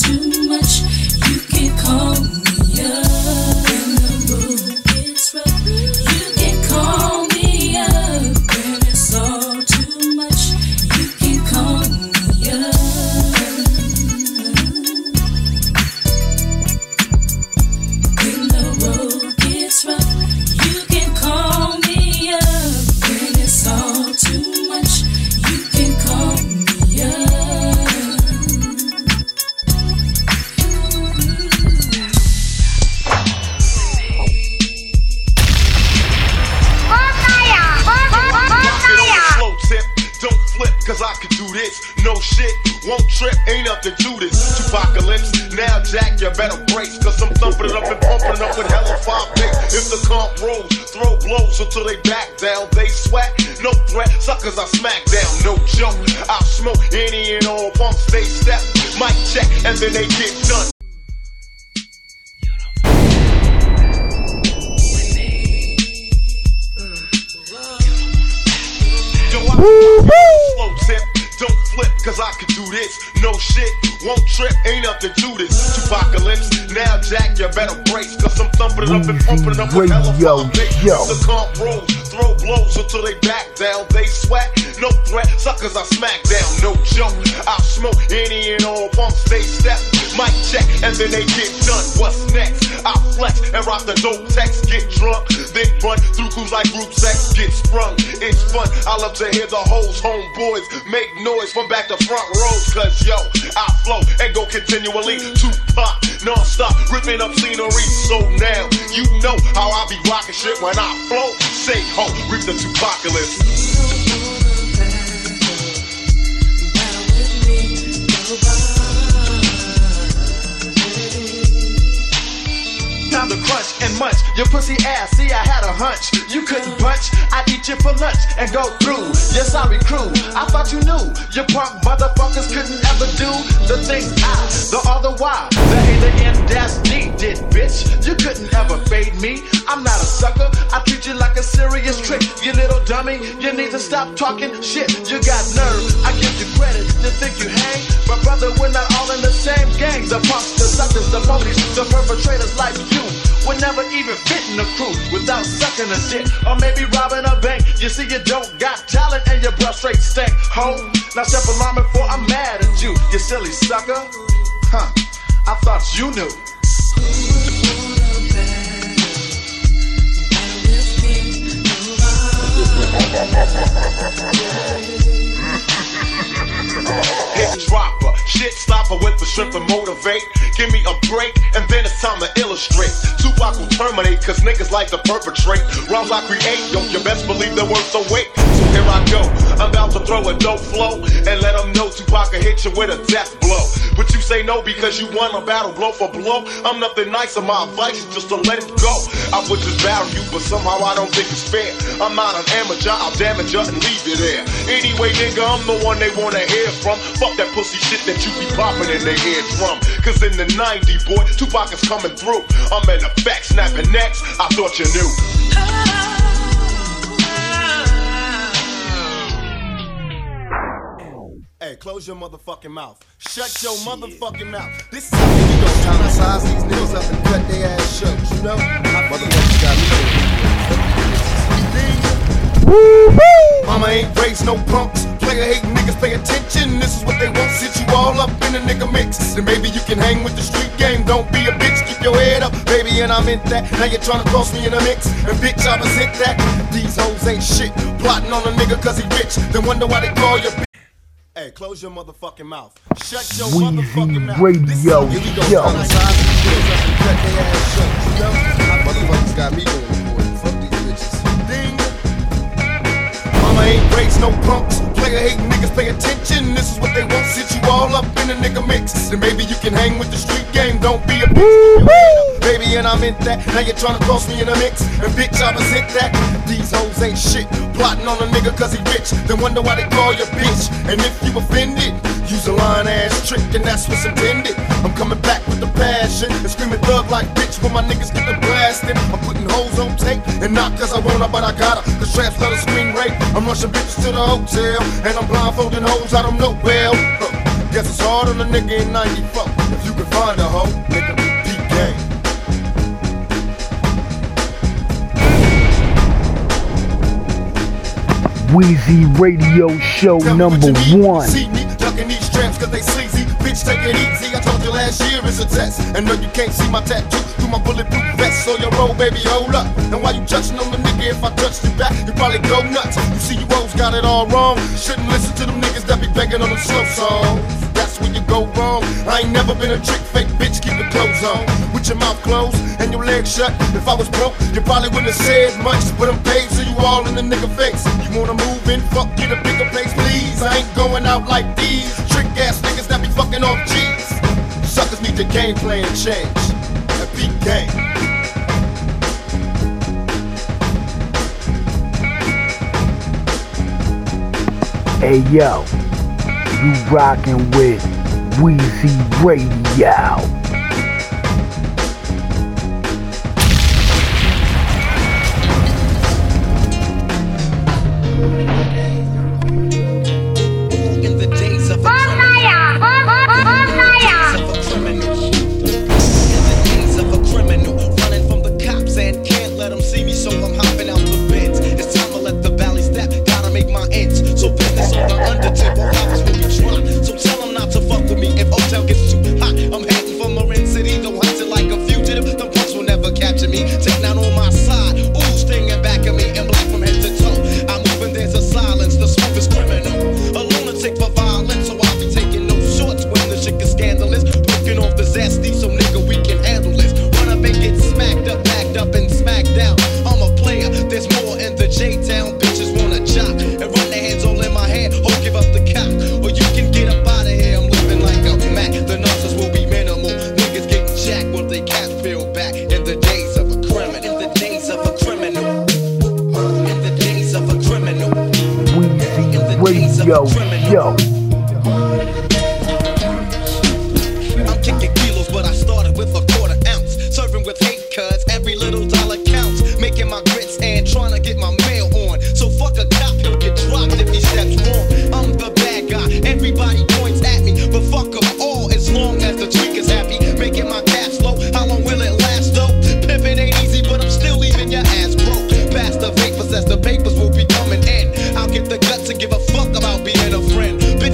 Speaker 3: Do this. No shit, won't trip, ain't up to do this. Apocalypse, now Jack, you better brace, cause I'm thumping it up and pumping up with hella five picks. If the comp rolls, throw blows until they back down. They sweat, no threat, suckers I smack down, no joke. I'll smoke any and all pumps, they step, mic check, and then they get done. I tip, flip, cause I can do this. No shit, won't trip, ain't up to do this. Apocalypse, now Jack, you better brace, cause I'm thumping it up and pumping it up with hella big.
Speaker 1: Show.
Speaker 3: The comp rolls, throw blows until they back down. They sweat, no threat, suckers I smack down, no joke. I'll smoke any and all pumps, they step, mic check, and then they get done. What's next? I flex and rock the dope text, get drunk, then run through crews like group sex, get sprung. It's fun, I love to hear the hoes, homeboys make noise from back to front rows, cause yo, I flow and go continually. Tupac, non-stop, ripping up scenery. So now, you know how I be rocking shit when I flow. Say ho, reap the Tupacalypse.
Speaker 13: Time to crunch and munch your pussy ass. See, I had a hunch. You couldn't punch. I'd eat you for lunch and go through. Your sorry crew. I thought you knew. Your punk motherfuckers couldn't ever do the things I, the other why. the A, the N, that's D.
Speaker 20: did, bitch. You couldn't ever fade me. I'm not a sucker. I treat you like a serious trick. You little dummy, you need to stop talking shit. You got nerve. I give you credit to think you hang. But brother, we're not all in the same gang. The punks, the suckers, the police, the perpetrators like you would never even fit in the crew without sucking a dick or maybe robbing a bank. You see, you don't got talent and your breath straight stank. Ho, now step alarm before I'm mad at you, you silly sucker. Huh, I thought you knew.
Speaker 21: Hit dropper, shit stopper with the strength to motivate. Give me a break, and then it's time to illustrate. Tupac will terminate, cause niggas like to perpetrate. Rhymes I create, yo, you best believe they're worth the wait. So here I go, I'm about to throw a dope flow, and let them know hit you with a death blow. But you say no because you won a battle blow for blow. I'm nothing nicer, my advice is just to let it go. I would just battle you, but somehow I don't think it's fair. I'm not an amateur, I'll damage you and leave you there. Anyway, nigga, I'm the one they wanna hear from. Fuck that pussy shit that you be popping in their eardrum. Cause in the 90, boy, Tupac is coming through. I'm in effect, snapping necks, I thought you knew. Oh.
Speaker 3: Hey, close your motherfucking mouth. Shut your motherfucking mouth. This is how we go time to size these niggas up and cut their ass shows, you know? My motherfuckers got me. Mama ain't raised no punks. Player hating niggas pay attention. This is what they want. Sit you all up in a nigga mix. Then maybe you can hang with the street game. Don't be a bitch. Keep your head up, baby. And I meant that. Now you're trying to cross me in a mix. And bitch, I resent that. These hoes ain't shit. Plotting on a nigga cause he rich. Then wonder why they call you bitch. Hey, close your motherfucking mouth. Shut your motherfucking mouth.
Speaker 1: Radio
Speaker 3: Here we go.
Speaker 1: Show.
Speaker 3: Time to size these niggas up and cut their ass shows, you know? Motherfuckers got me going for it. Mama ain't raised no punks. Player hating niggas pay attention. This is what they want. Sit you all up in a nigga mix. Then maybe you can hang with the street game. Don't be a bitch. Keep your head up, Baby, and I meant that. Now you're trying to cross me in a mix. And bitch, I resent that. These hoes ain't shit. Plotting on a nigga cause he rich. Then wonder why they call you bitch. And if you offended, use a lying ass trick. And that's what's intended. I'm coming back with the passion. And screaming thug like bitch when my niggas get the blasting. I'm putting hoes on tape. And not cause I wanna, but I gotta. Cause traps love to screen rape. I'm rushing bitches to the hotel. And I'm blindfolding hoes I don't know well. Huh. Guess it's hard on a nigga in 94. If you can find a hoe, nigga, game.
Speaker 1: Wheezy Radio Show
Speaker 3: Tell
Speaker 1: number
Speaker 3: what you need.
Speaker 1: one.
Speaker 3: See me ducking these straps cause they sleazy. Bitch, take it easy. I told you last year is a test. And no, you can't see my tattoo through my bulletproof vest. So your roll, baby, hold up. And why you touching on the nigga, if I touch you back, you probably go nuts. You see, you hoes got it all wrong. Shouldn't listen to them niggas that be begging on them slow songs. That's where you go wrong. I ain't never been a trick fake bitch, keep your clothes on. With your mouth closed and your legs shut. If I was broke, you probably wouldn't have said much. But I'm paid, so you all in the nigga face. You wanna move in, fuck, get a bigger place, please. I ain't going out like these trick ass niggas that be fucking off G's. Suckers need their game plan change. That beat game.
Speaker 1: Hey yo, you rockin' with Wheezy Radio.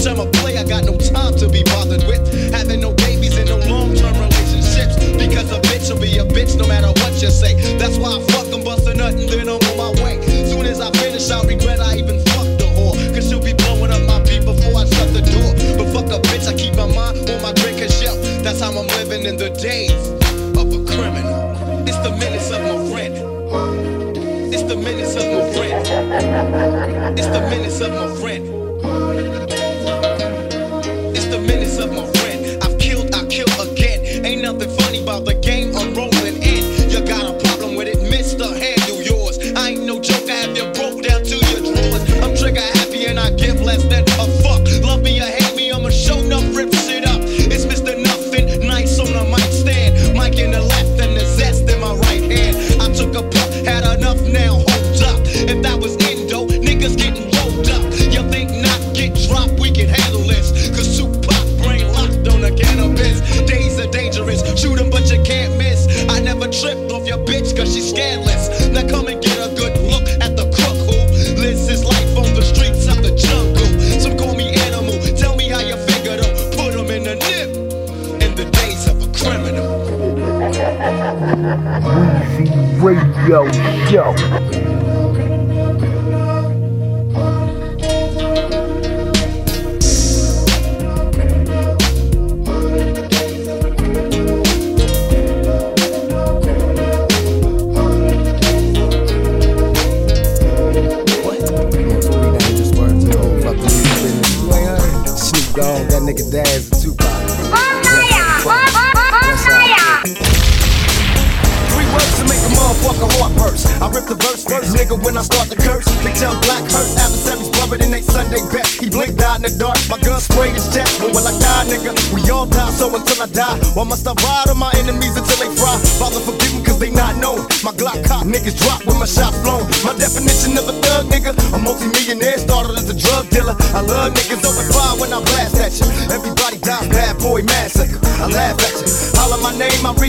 Speaker 22: i'm a play, I got no time to be bothered with. Having no babies and no long term relationships. Because a bitch will be a bitch no matter what you say. That's why I fuck them, bust a nut, and then I'm on my way. Soon as I finish, I'll regret I even fucked the whore. Cause she'll be blowing up my beat before I shut the door. But fuck a bitch, I keep my mind on my drink and
Speaker 1: shelf. That's how
Speaker 22: I'm
Speaker 15: living in the days of a criminal. It's the minutes of my rent. It's the minutes of my friend. It's the minutes of my
Speaker 5: rent.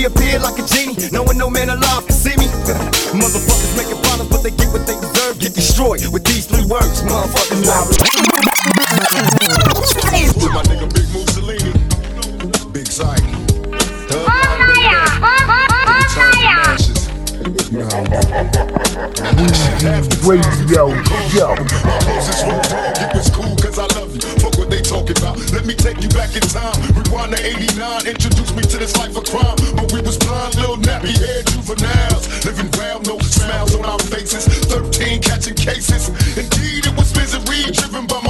Speaker 5: reappear like a genie, knowing no man alive can see me. Motherfuckers making problems, but they get what they deserve. Get destroyed with these three words, motherfucking
Speaker 3: love. my nigga Big Mussolini, Big Syke. Oh, oh, Radio, oh, yo. take you back in time. Rewind to 89, Introduce me to this life of crime. But we was blind, little nappy head juveniles. Living round, no smiles on our faces. 13 catching cases. Indeed, it was misery driven by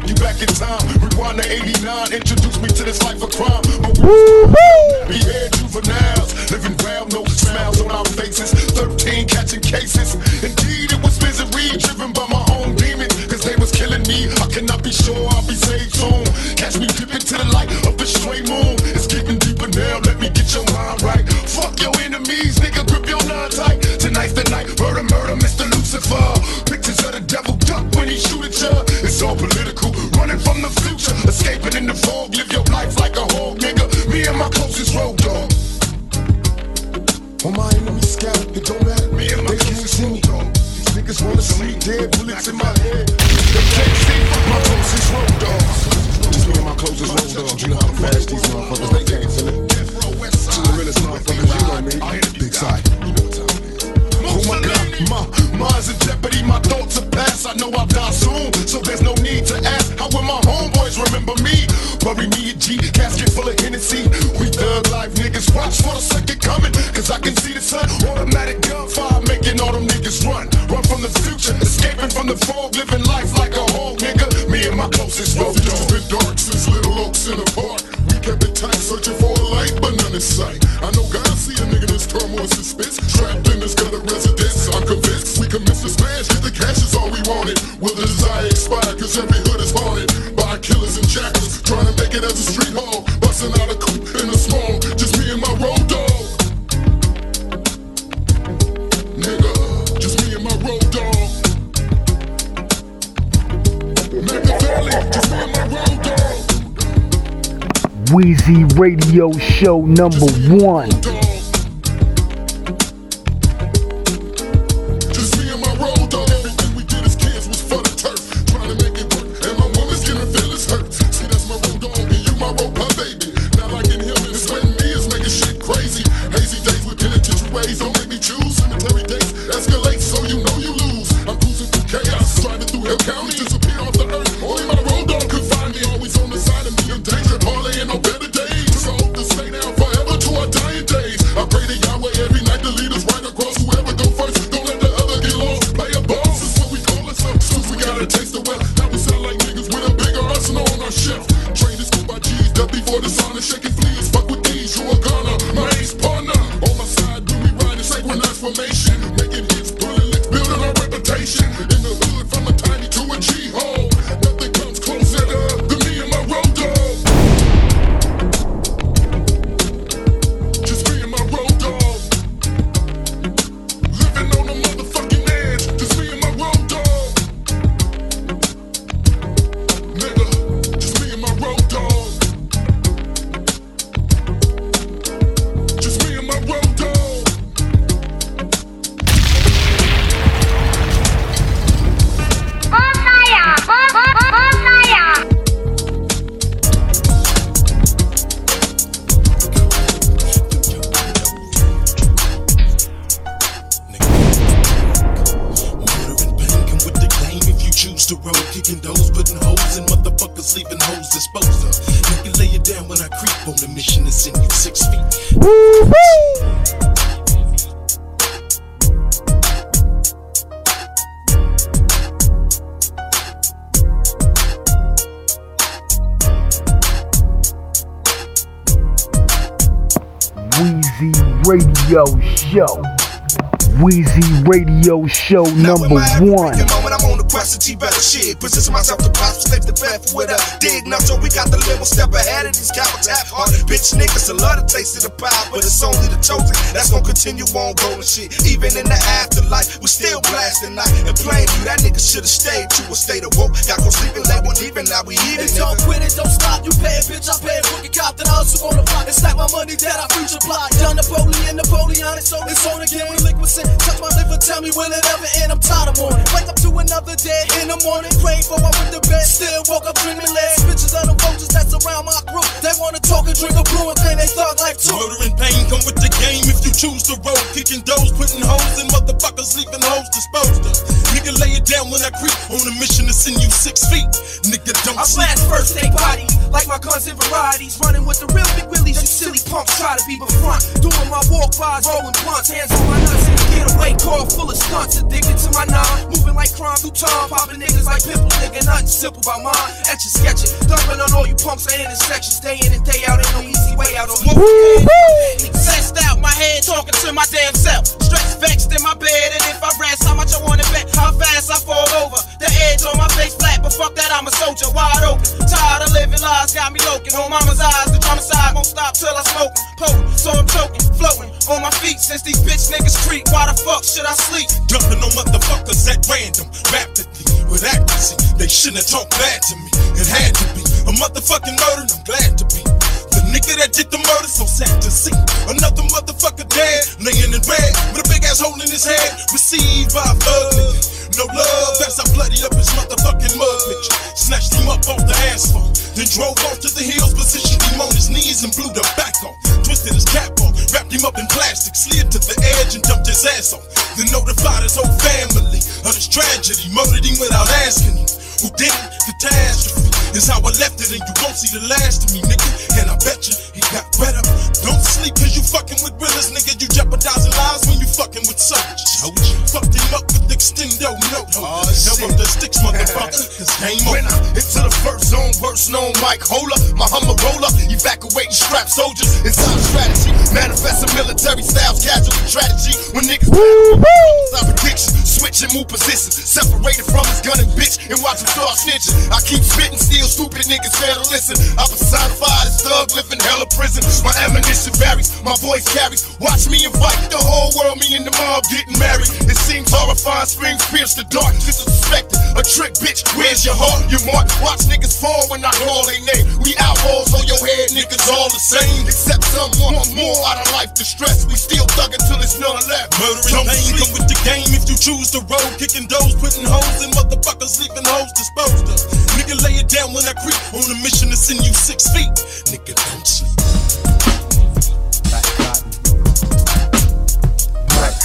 Speaker 3: take you back in time. Rewind to 89, introduce me to this life of crime. Woo-hoo! Be head juveniles, living well, no smiles on our faces. 13 catching cases. Indeed, it was misery driven by my own demons, cause they was killing me. I cannot be sure I'll be saved soon. Catch me dipping to the light of the stray moon. It's getting deeper now, let me get your mind right. Fuck your enemies, nigga, grip your nine tight. Tonight's the night, murder, murder,
Speaker 1: Weezy Radio Show number one. Wheezy Radio Show. Wheezy Radio Show number one.
Speaker 5: Moment I'm on the quest to better shit. Position myself to prosper, slip the path with a dig. Now so we got the little step ahead of these cowards half hearted bitch niggas. A lot of taste of the power, but it's only the chosen that's gonna continue on going shit. Even in the afterlife, we still blasting night and playing you. That nigga should've stayed to a state of woke. Got go sleeping late, but even now we eating.
Speaker 6: They don't quit it, don't stop. You pay a bitch, I pay a fucking cop. Then I also on the block and stack my money that I future plot. Done Napoleon, Napoleon, it's on, it's on again. When liquid sin, touch my liver, tell me will it ever end? I'm tired of mourning. Wake up to another day in the morning. Pray for I went to bed, still woke up dreaming legs. Bitches of the vultures that's around my group. They wanna talk and drink a brew and claim they thug life too.
Speaker 5: Murder and pain come with the game if you choose to roll. Kicking doors, putting holes in motherfuckers, leaving hoes disposed of. Nigga, lay it down when I creep on a mission to send you six feet. Nigga, don't
Speaker 6: I
Speaker 5: sleep.
Speaker 6: blast first they body like my guns in varieties. Running with the real big willies. You silly punks try to be befront. Doing my walk bys, rolling blunts, hands on my nuts in the getaway car full of stunts. Addicted to my nine, moving like crime through time. Popping niggas like pimples, nigga, nothing simple about mine. Etch and sketch it, dumping on all you punks at intersections. Day in and day out, ain't no easy way out on you. Sensed out my head, talking to my damn self. Stress vexed in my bed, and if I rest, how much I wanna bet, how fast I fall over. The edge on my face flat, but fuck that, I'm a soldier, wide open. Tired of living lies, got me loking. On mama's eyes, the drama side won't stop till I smoke. Potent, so I'm choking, floating on my feet since these bitch niggas creep. Why the fuck should I sleep?
Speaker 5: Dumping on motherfuckers at random, rapidly, with accuracy. They shouldn't have talked bad to me. It had to be a motherfucking murder. I'm glad to be nigga that did the murder. So sad to see another motherfucker dead, laying in bed with a big ass hole in his head. Received by a thug. No love, that's how bloody up his motherfucking mud picture. Snatched him up off the asphalt, then drove off to the hills, positioned him on his knees and blew the back off. Twisted his cap off, wrapped him up in plastic, slid to the edge and dumped his ass off. Then notified his whole family of this tragedy, murdered him without asking him. Who did it? Catastrophe is how I left it, and you won't see the last of me, nigga. And I bet you he got better. Don't sleep cause you fucking with realers, nigga. You jeopardizing fucking with soldiers. Fucked him up with extendo note holders. Now I'm the sticks, motherfucker. Cause game over.
Speaker 3: Winner into the first zone, worst known Mike Hola. My Hummer roller, evacuating strap soldiers. Inside strategy, manifesting military styles, casualty strategy. When niggas I prediction, switch and move positions. Separated from his gun and bitch, and watch him start snitching. I keep spitting, still stupid niggas fail to listen. I personified as thug, living hell of prison. My ammunition varies, my voice carries. Watch me invite the whole world, me and the mob getting married. It seems horrifying, screams pierce the dark. Disrespected, a trick bitch, where's your heart? Your mark, watch niggas fall when I call their name. We outlaws on your head, niggas all the same. Except some want more out of life distress. We still thug until it's none left.
Speaker 5: Murder and pain come with the game if you choose to roll. Kicking doors, putting holes in motherfuckers, leaving hoes disposed of. Nigga, lay it down when I creep on a mission to send you six feet. Nigga, don't sleep.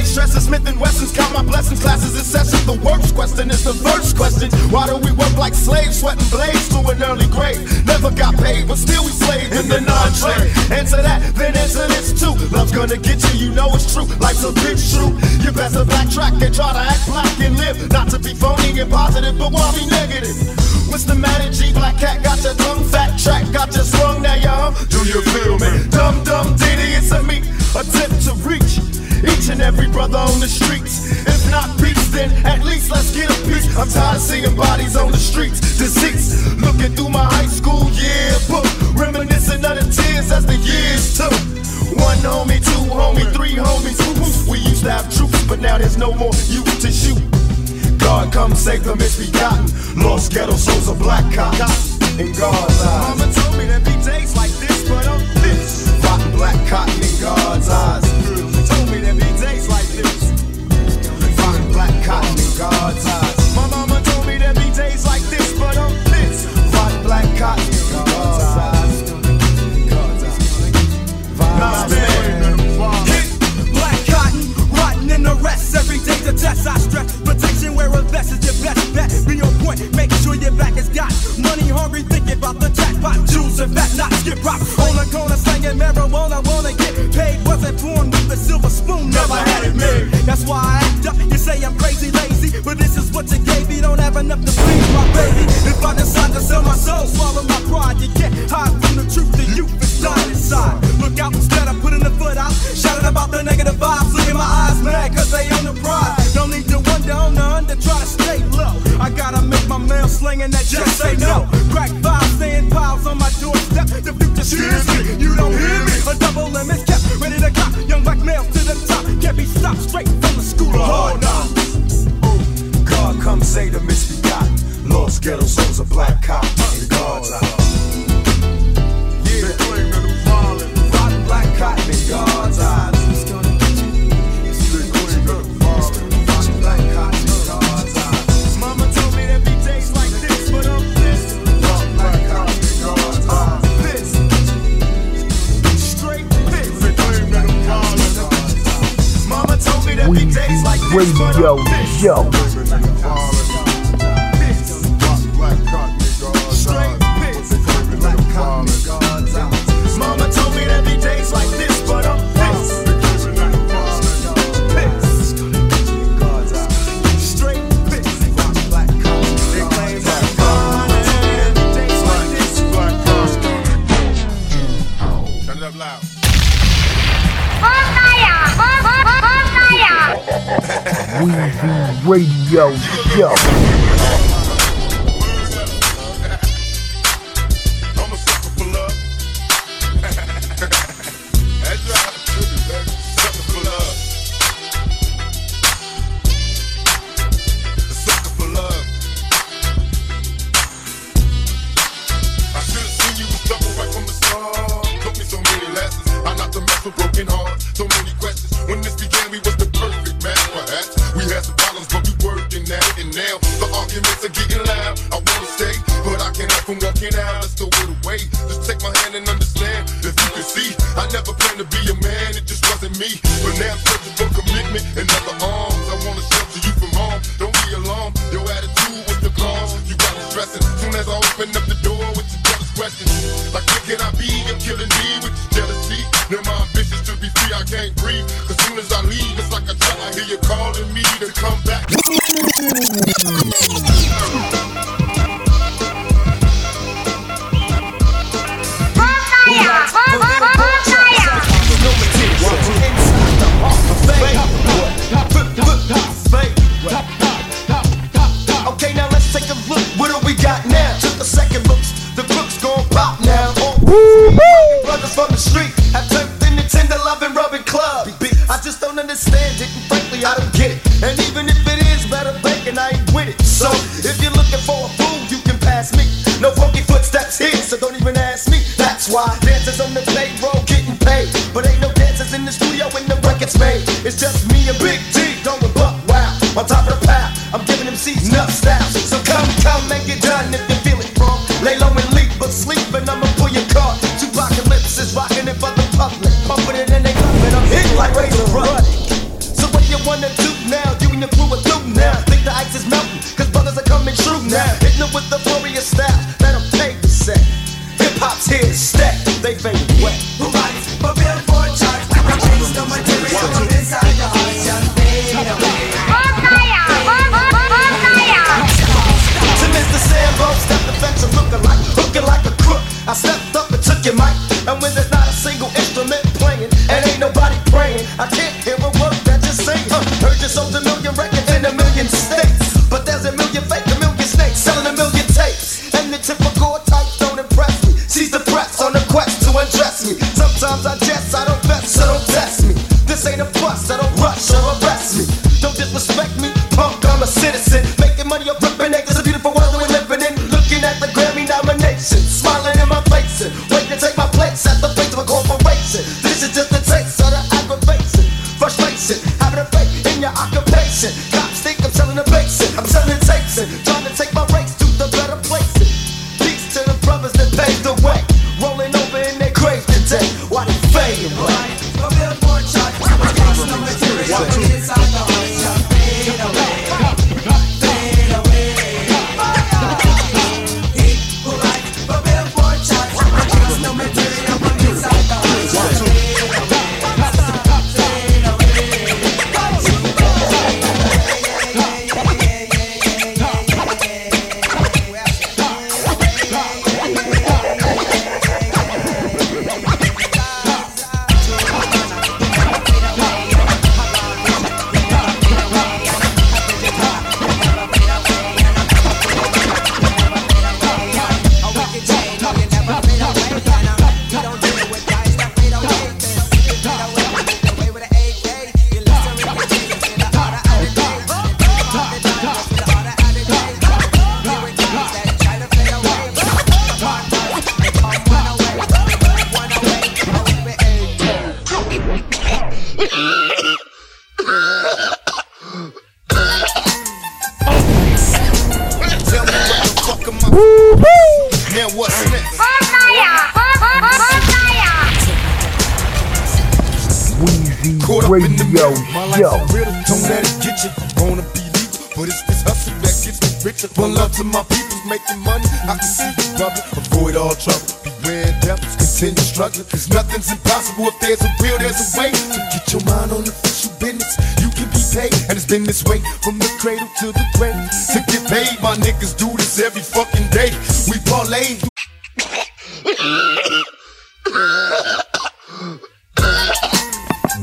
Speaker 12: Steady stressing Smith and Wessons, count my
Speaker 23: blessings. Classes in session. The worst
Speaker 3: question is the first question. Why do we work like slaves, sweating blades to an early grave? Never got paid, but still we slaves in the non-trade. Answer that, then answer this too. Love's gonna get you, you know it's true. Life's a bitch true. You better backtrack and try to act black and live. Not to be phony and positive, but why be negative? What's the matter, G? Black cat got your tongue fat track, got your sprung now, y'all. Do you feel me? Dumb, dumb, ditty, it's a me, attempt to reach. Each and every brother on the streets. If not peace, then at least let's get a piece. I'm tired of seeing bodies on the streets, deceased. Looking through my high school yearbook, reminiscing of the tears as the years took. One homie, two homie, three homies. We used to have troops, but now there's no more youth to shoot. God come save the misbegotten, lost ghetto souls of black cops.
Speaker 13: And
Speaker 3: God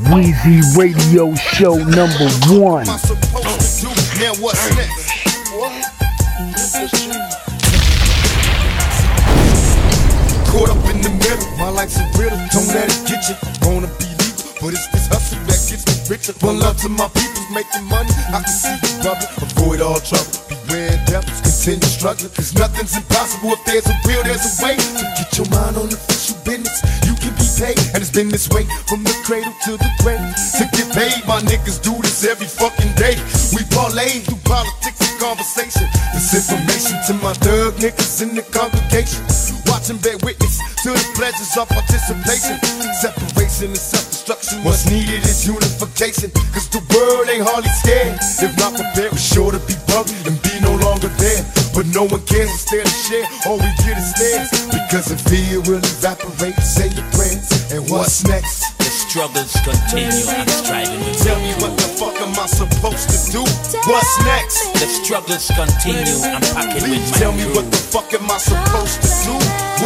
Speaker 1: Weezy Radio Show number one.
Speaker 3: Am I supposed to do? Now what's next? Caught up in the middle, my life's a riddle. Don't let it get you. Wanna be legal, but it's this hustle that gets me richer. One love to my people's making money. I can see you, brother. Avoid all trouble. Beware devils. Continue struggling. Cause nothing's impossible. If there's a will, there's a way. So get your mind on the official business. Paid. And it's been this way from the cradle to the grave. To get paid, my niggas do this every fucking day. We parlay through politics and conversation. This information to my thug niggas in the congregation. Watching bear witness to the pleasures of participation. Separation and self-destruction. What's needed is unification. Cause the world ain't hardly scared. If not prepared, we're sure to be buried and be. But no one cares instead of share. All we get is stares. Because if fear will evaporate, say your prayers. And what's next?
Speaker 24: The struggles continue. I'm striving with
Speaker 3: Tell me what the fuck am I supposed to do? What's next?
Speaker 24: The struggles continue. I'm packing with my
Speaker 3: tell me
Speaker 24: crew.
Speaker 3: what the fuck am I supposed to do?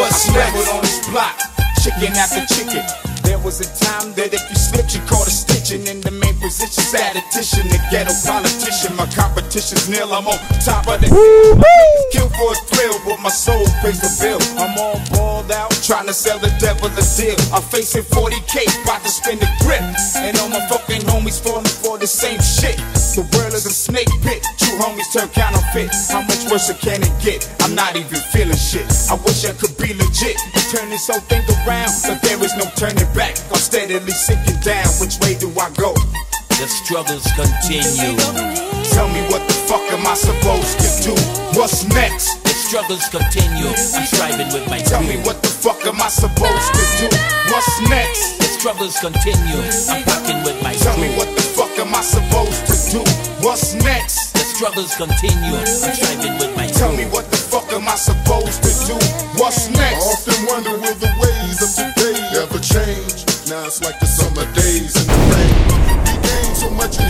Speaker 3: What's
Speaker 25: I
Speaker 3: next?
Speaker 25: on this block, chicken after chicken. There was a time that if you slipped, you caught a stitching in the position. Statistician, the ghetto politician. My competition's nil. I'm on top of the. Kill for a thrill, but my soul pays the bill. I'm all balled out, trying to sell the devil a deal. I'm facing 40k, about to spin the grip. And all my fucking homies falling for the same shit. The world is a snake pit. True homies turn counterfeit. How much worse can it get? I'm not even feeling shit. I wish I could be legit and turn this whole thing around, but there is no turning back. I'm steadily sinking down. Which way do I go?
Speaker 24: The struggles continue.
Speaker 25: Tell me what the fuck am I supposed to do? What's next?
Speaker 24: The struggles continue. I'm striving with my
Speaker 25: Tell me what the fuck am I supposed to do? What's next?
Speaker 24: The struggles continue. I'm packing with my
Speaker 25: Tell me what the fuck am I supposed to do? What's next?
Speaker 24: The struggles continue. I'm striving with my
Speaker 25: Tell me what the fuck am I supposed to do? What's
Speaker 12: I
Speaker 25: next?
Speaker 12: often wonder will the ways of today ever change. Now it's like the summer days in the rain.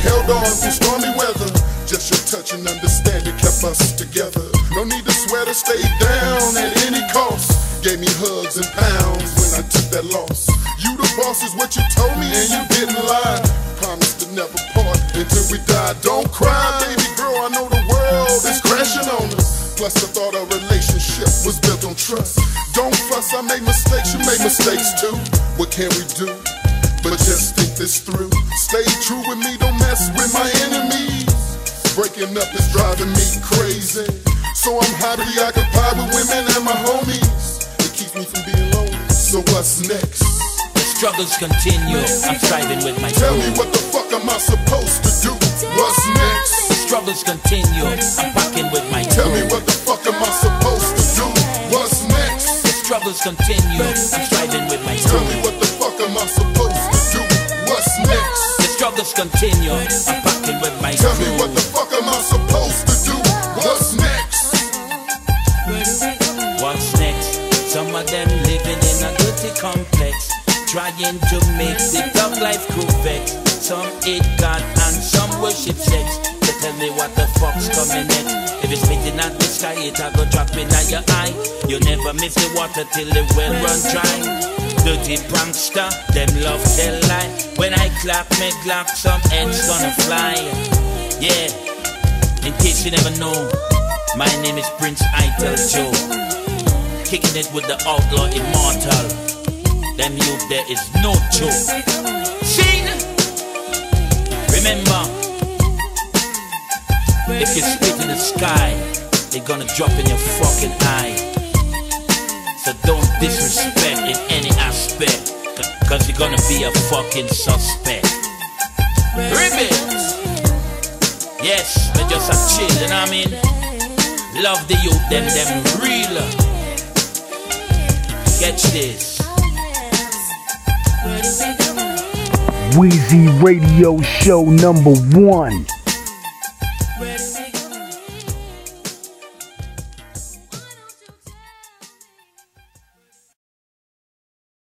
Speaker 12: Held on through stormy weather. Just your touch and understanding kept us together. No need to swear to stay down at any cost. Gave me hugs and pounds when I took that loss. You the boss is what you told me and you didn't lie. Promised to never part until we die. Don't cry, baby girl. I know the world is crashing on us. Plus, I thought our relationship was built on trust. Don't fuss, I made mistakes, you made mistakes too. What can we do? Breaking up is driving me crazy. So I'm happy occupied with women and my homies. It keeps me from being lonely. So what's next?
Speaker 24: The struggles continue. I'm striving with my
Speaker 12: Tell me what the fuck am I supposed to do? What's next?
Speaker 24: The struggles continue. I'm packing with my
Speaker 12: Tell
Speaker 24: crew.
Speaker 12: me what the fuck am I supposed to do? What's next?
Speaker 24: The struggles continue. I'm striving with my
Speaker 12: Tell
Speaker 24: crew.
Speaker 12: me what the fuck am I supposed to do? What's next?
Speaker 24: The struggles continue. I'm packing with my
Speaker 12: Tell me
Speaker 24: crew. Trying to make the thug life vex. Some hate God and some worship sex. So tell me what the fuck's coming next. If it's spitting at the sky, it'll go drop in at your eye. You never miss the water till the well run dry. Dirty prankster, them love tell lie. When I clap, me glock, some ends gonna fly. Yeah, in case you never know, my name is Prince Ital Joe. Kicking it with the outlaw immortal. Them youth there is no joke. Sing! Remember, if you spit in the sky, they gonna drop in your fucking eye. So don't disrespect in any aspect, cause you're gonna be a fucking suspect. Ribbons! Yes, they just a chill, you know what I mean? Love the youth, them, them real. Catch this.
Speaker 1: Wheezy Radio Show number one.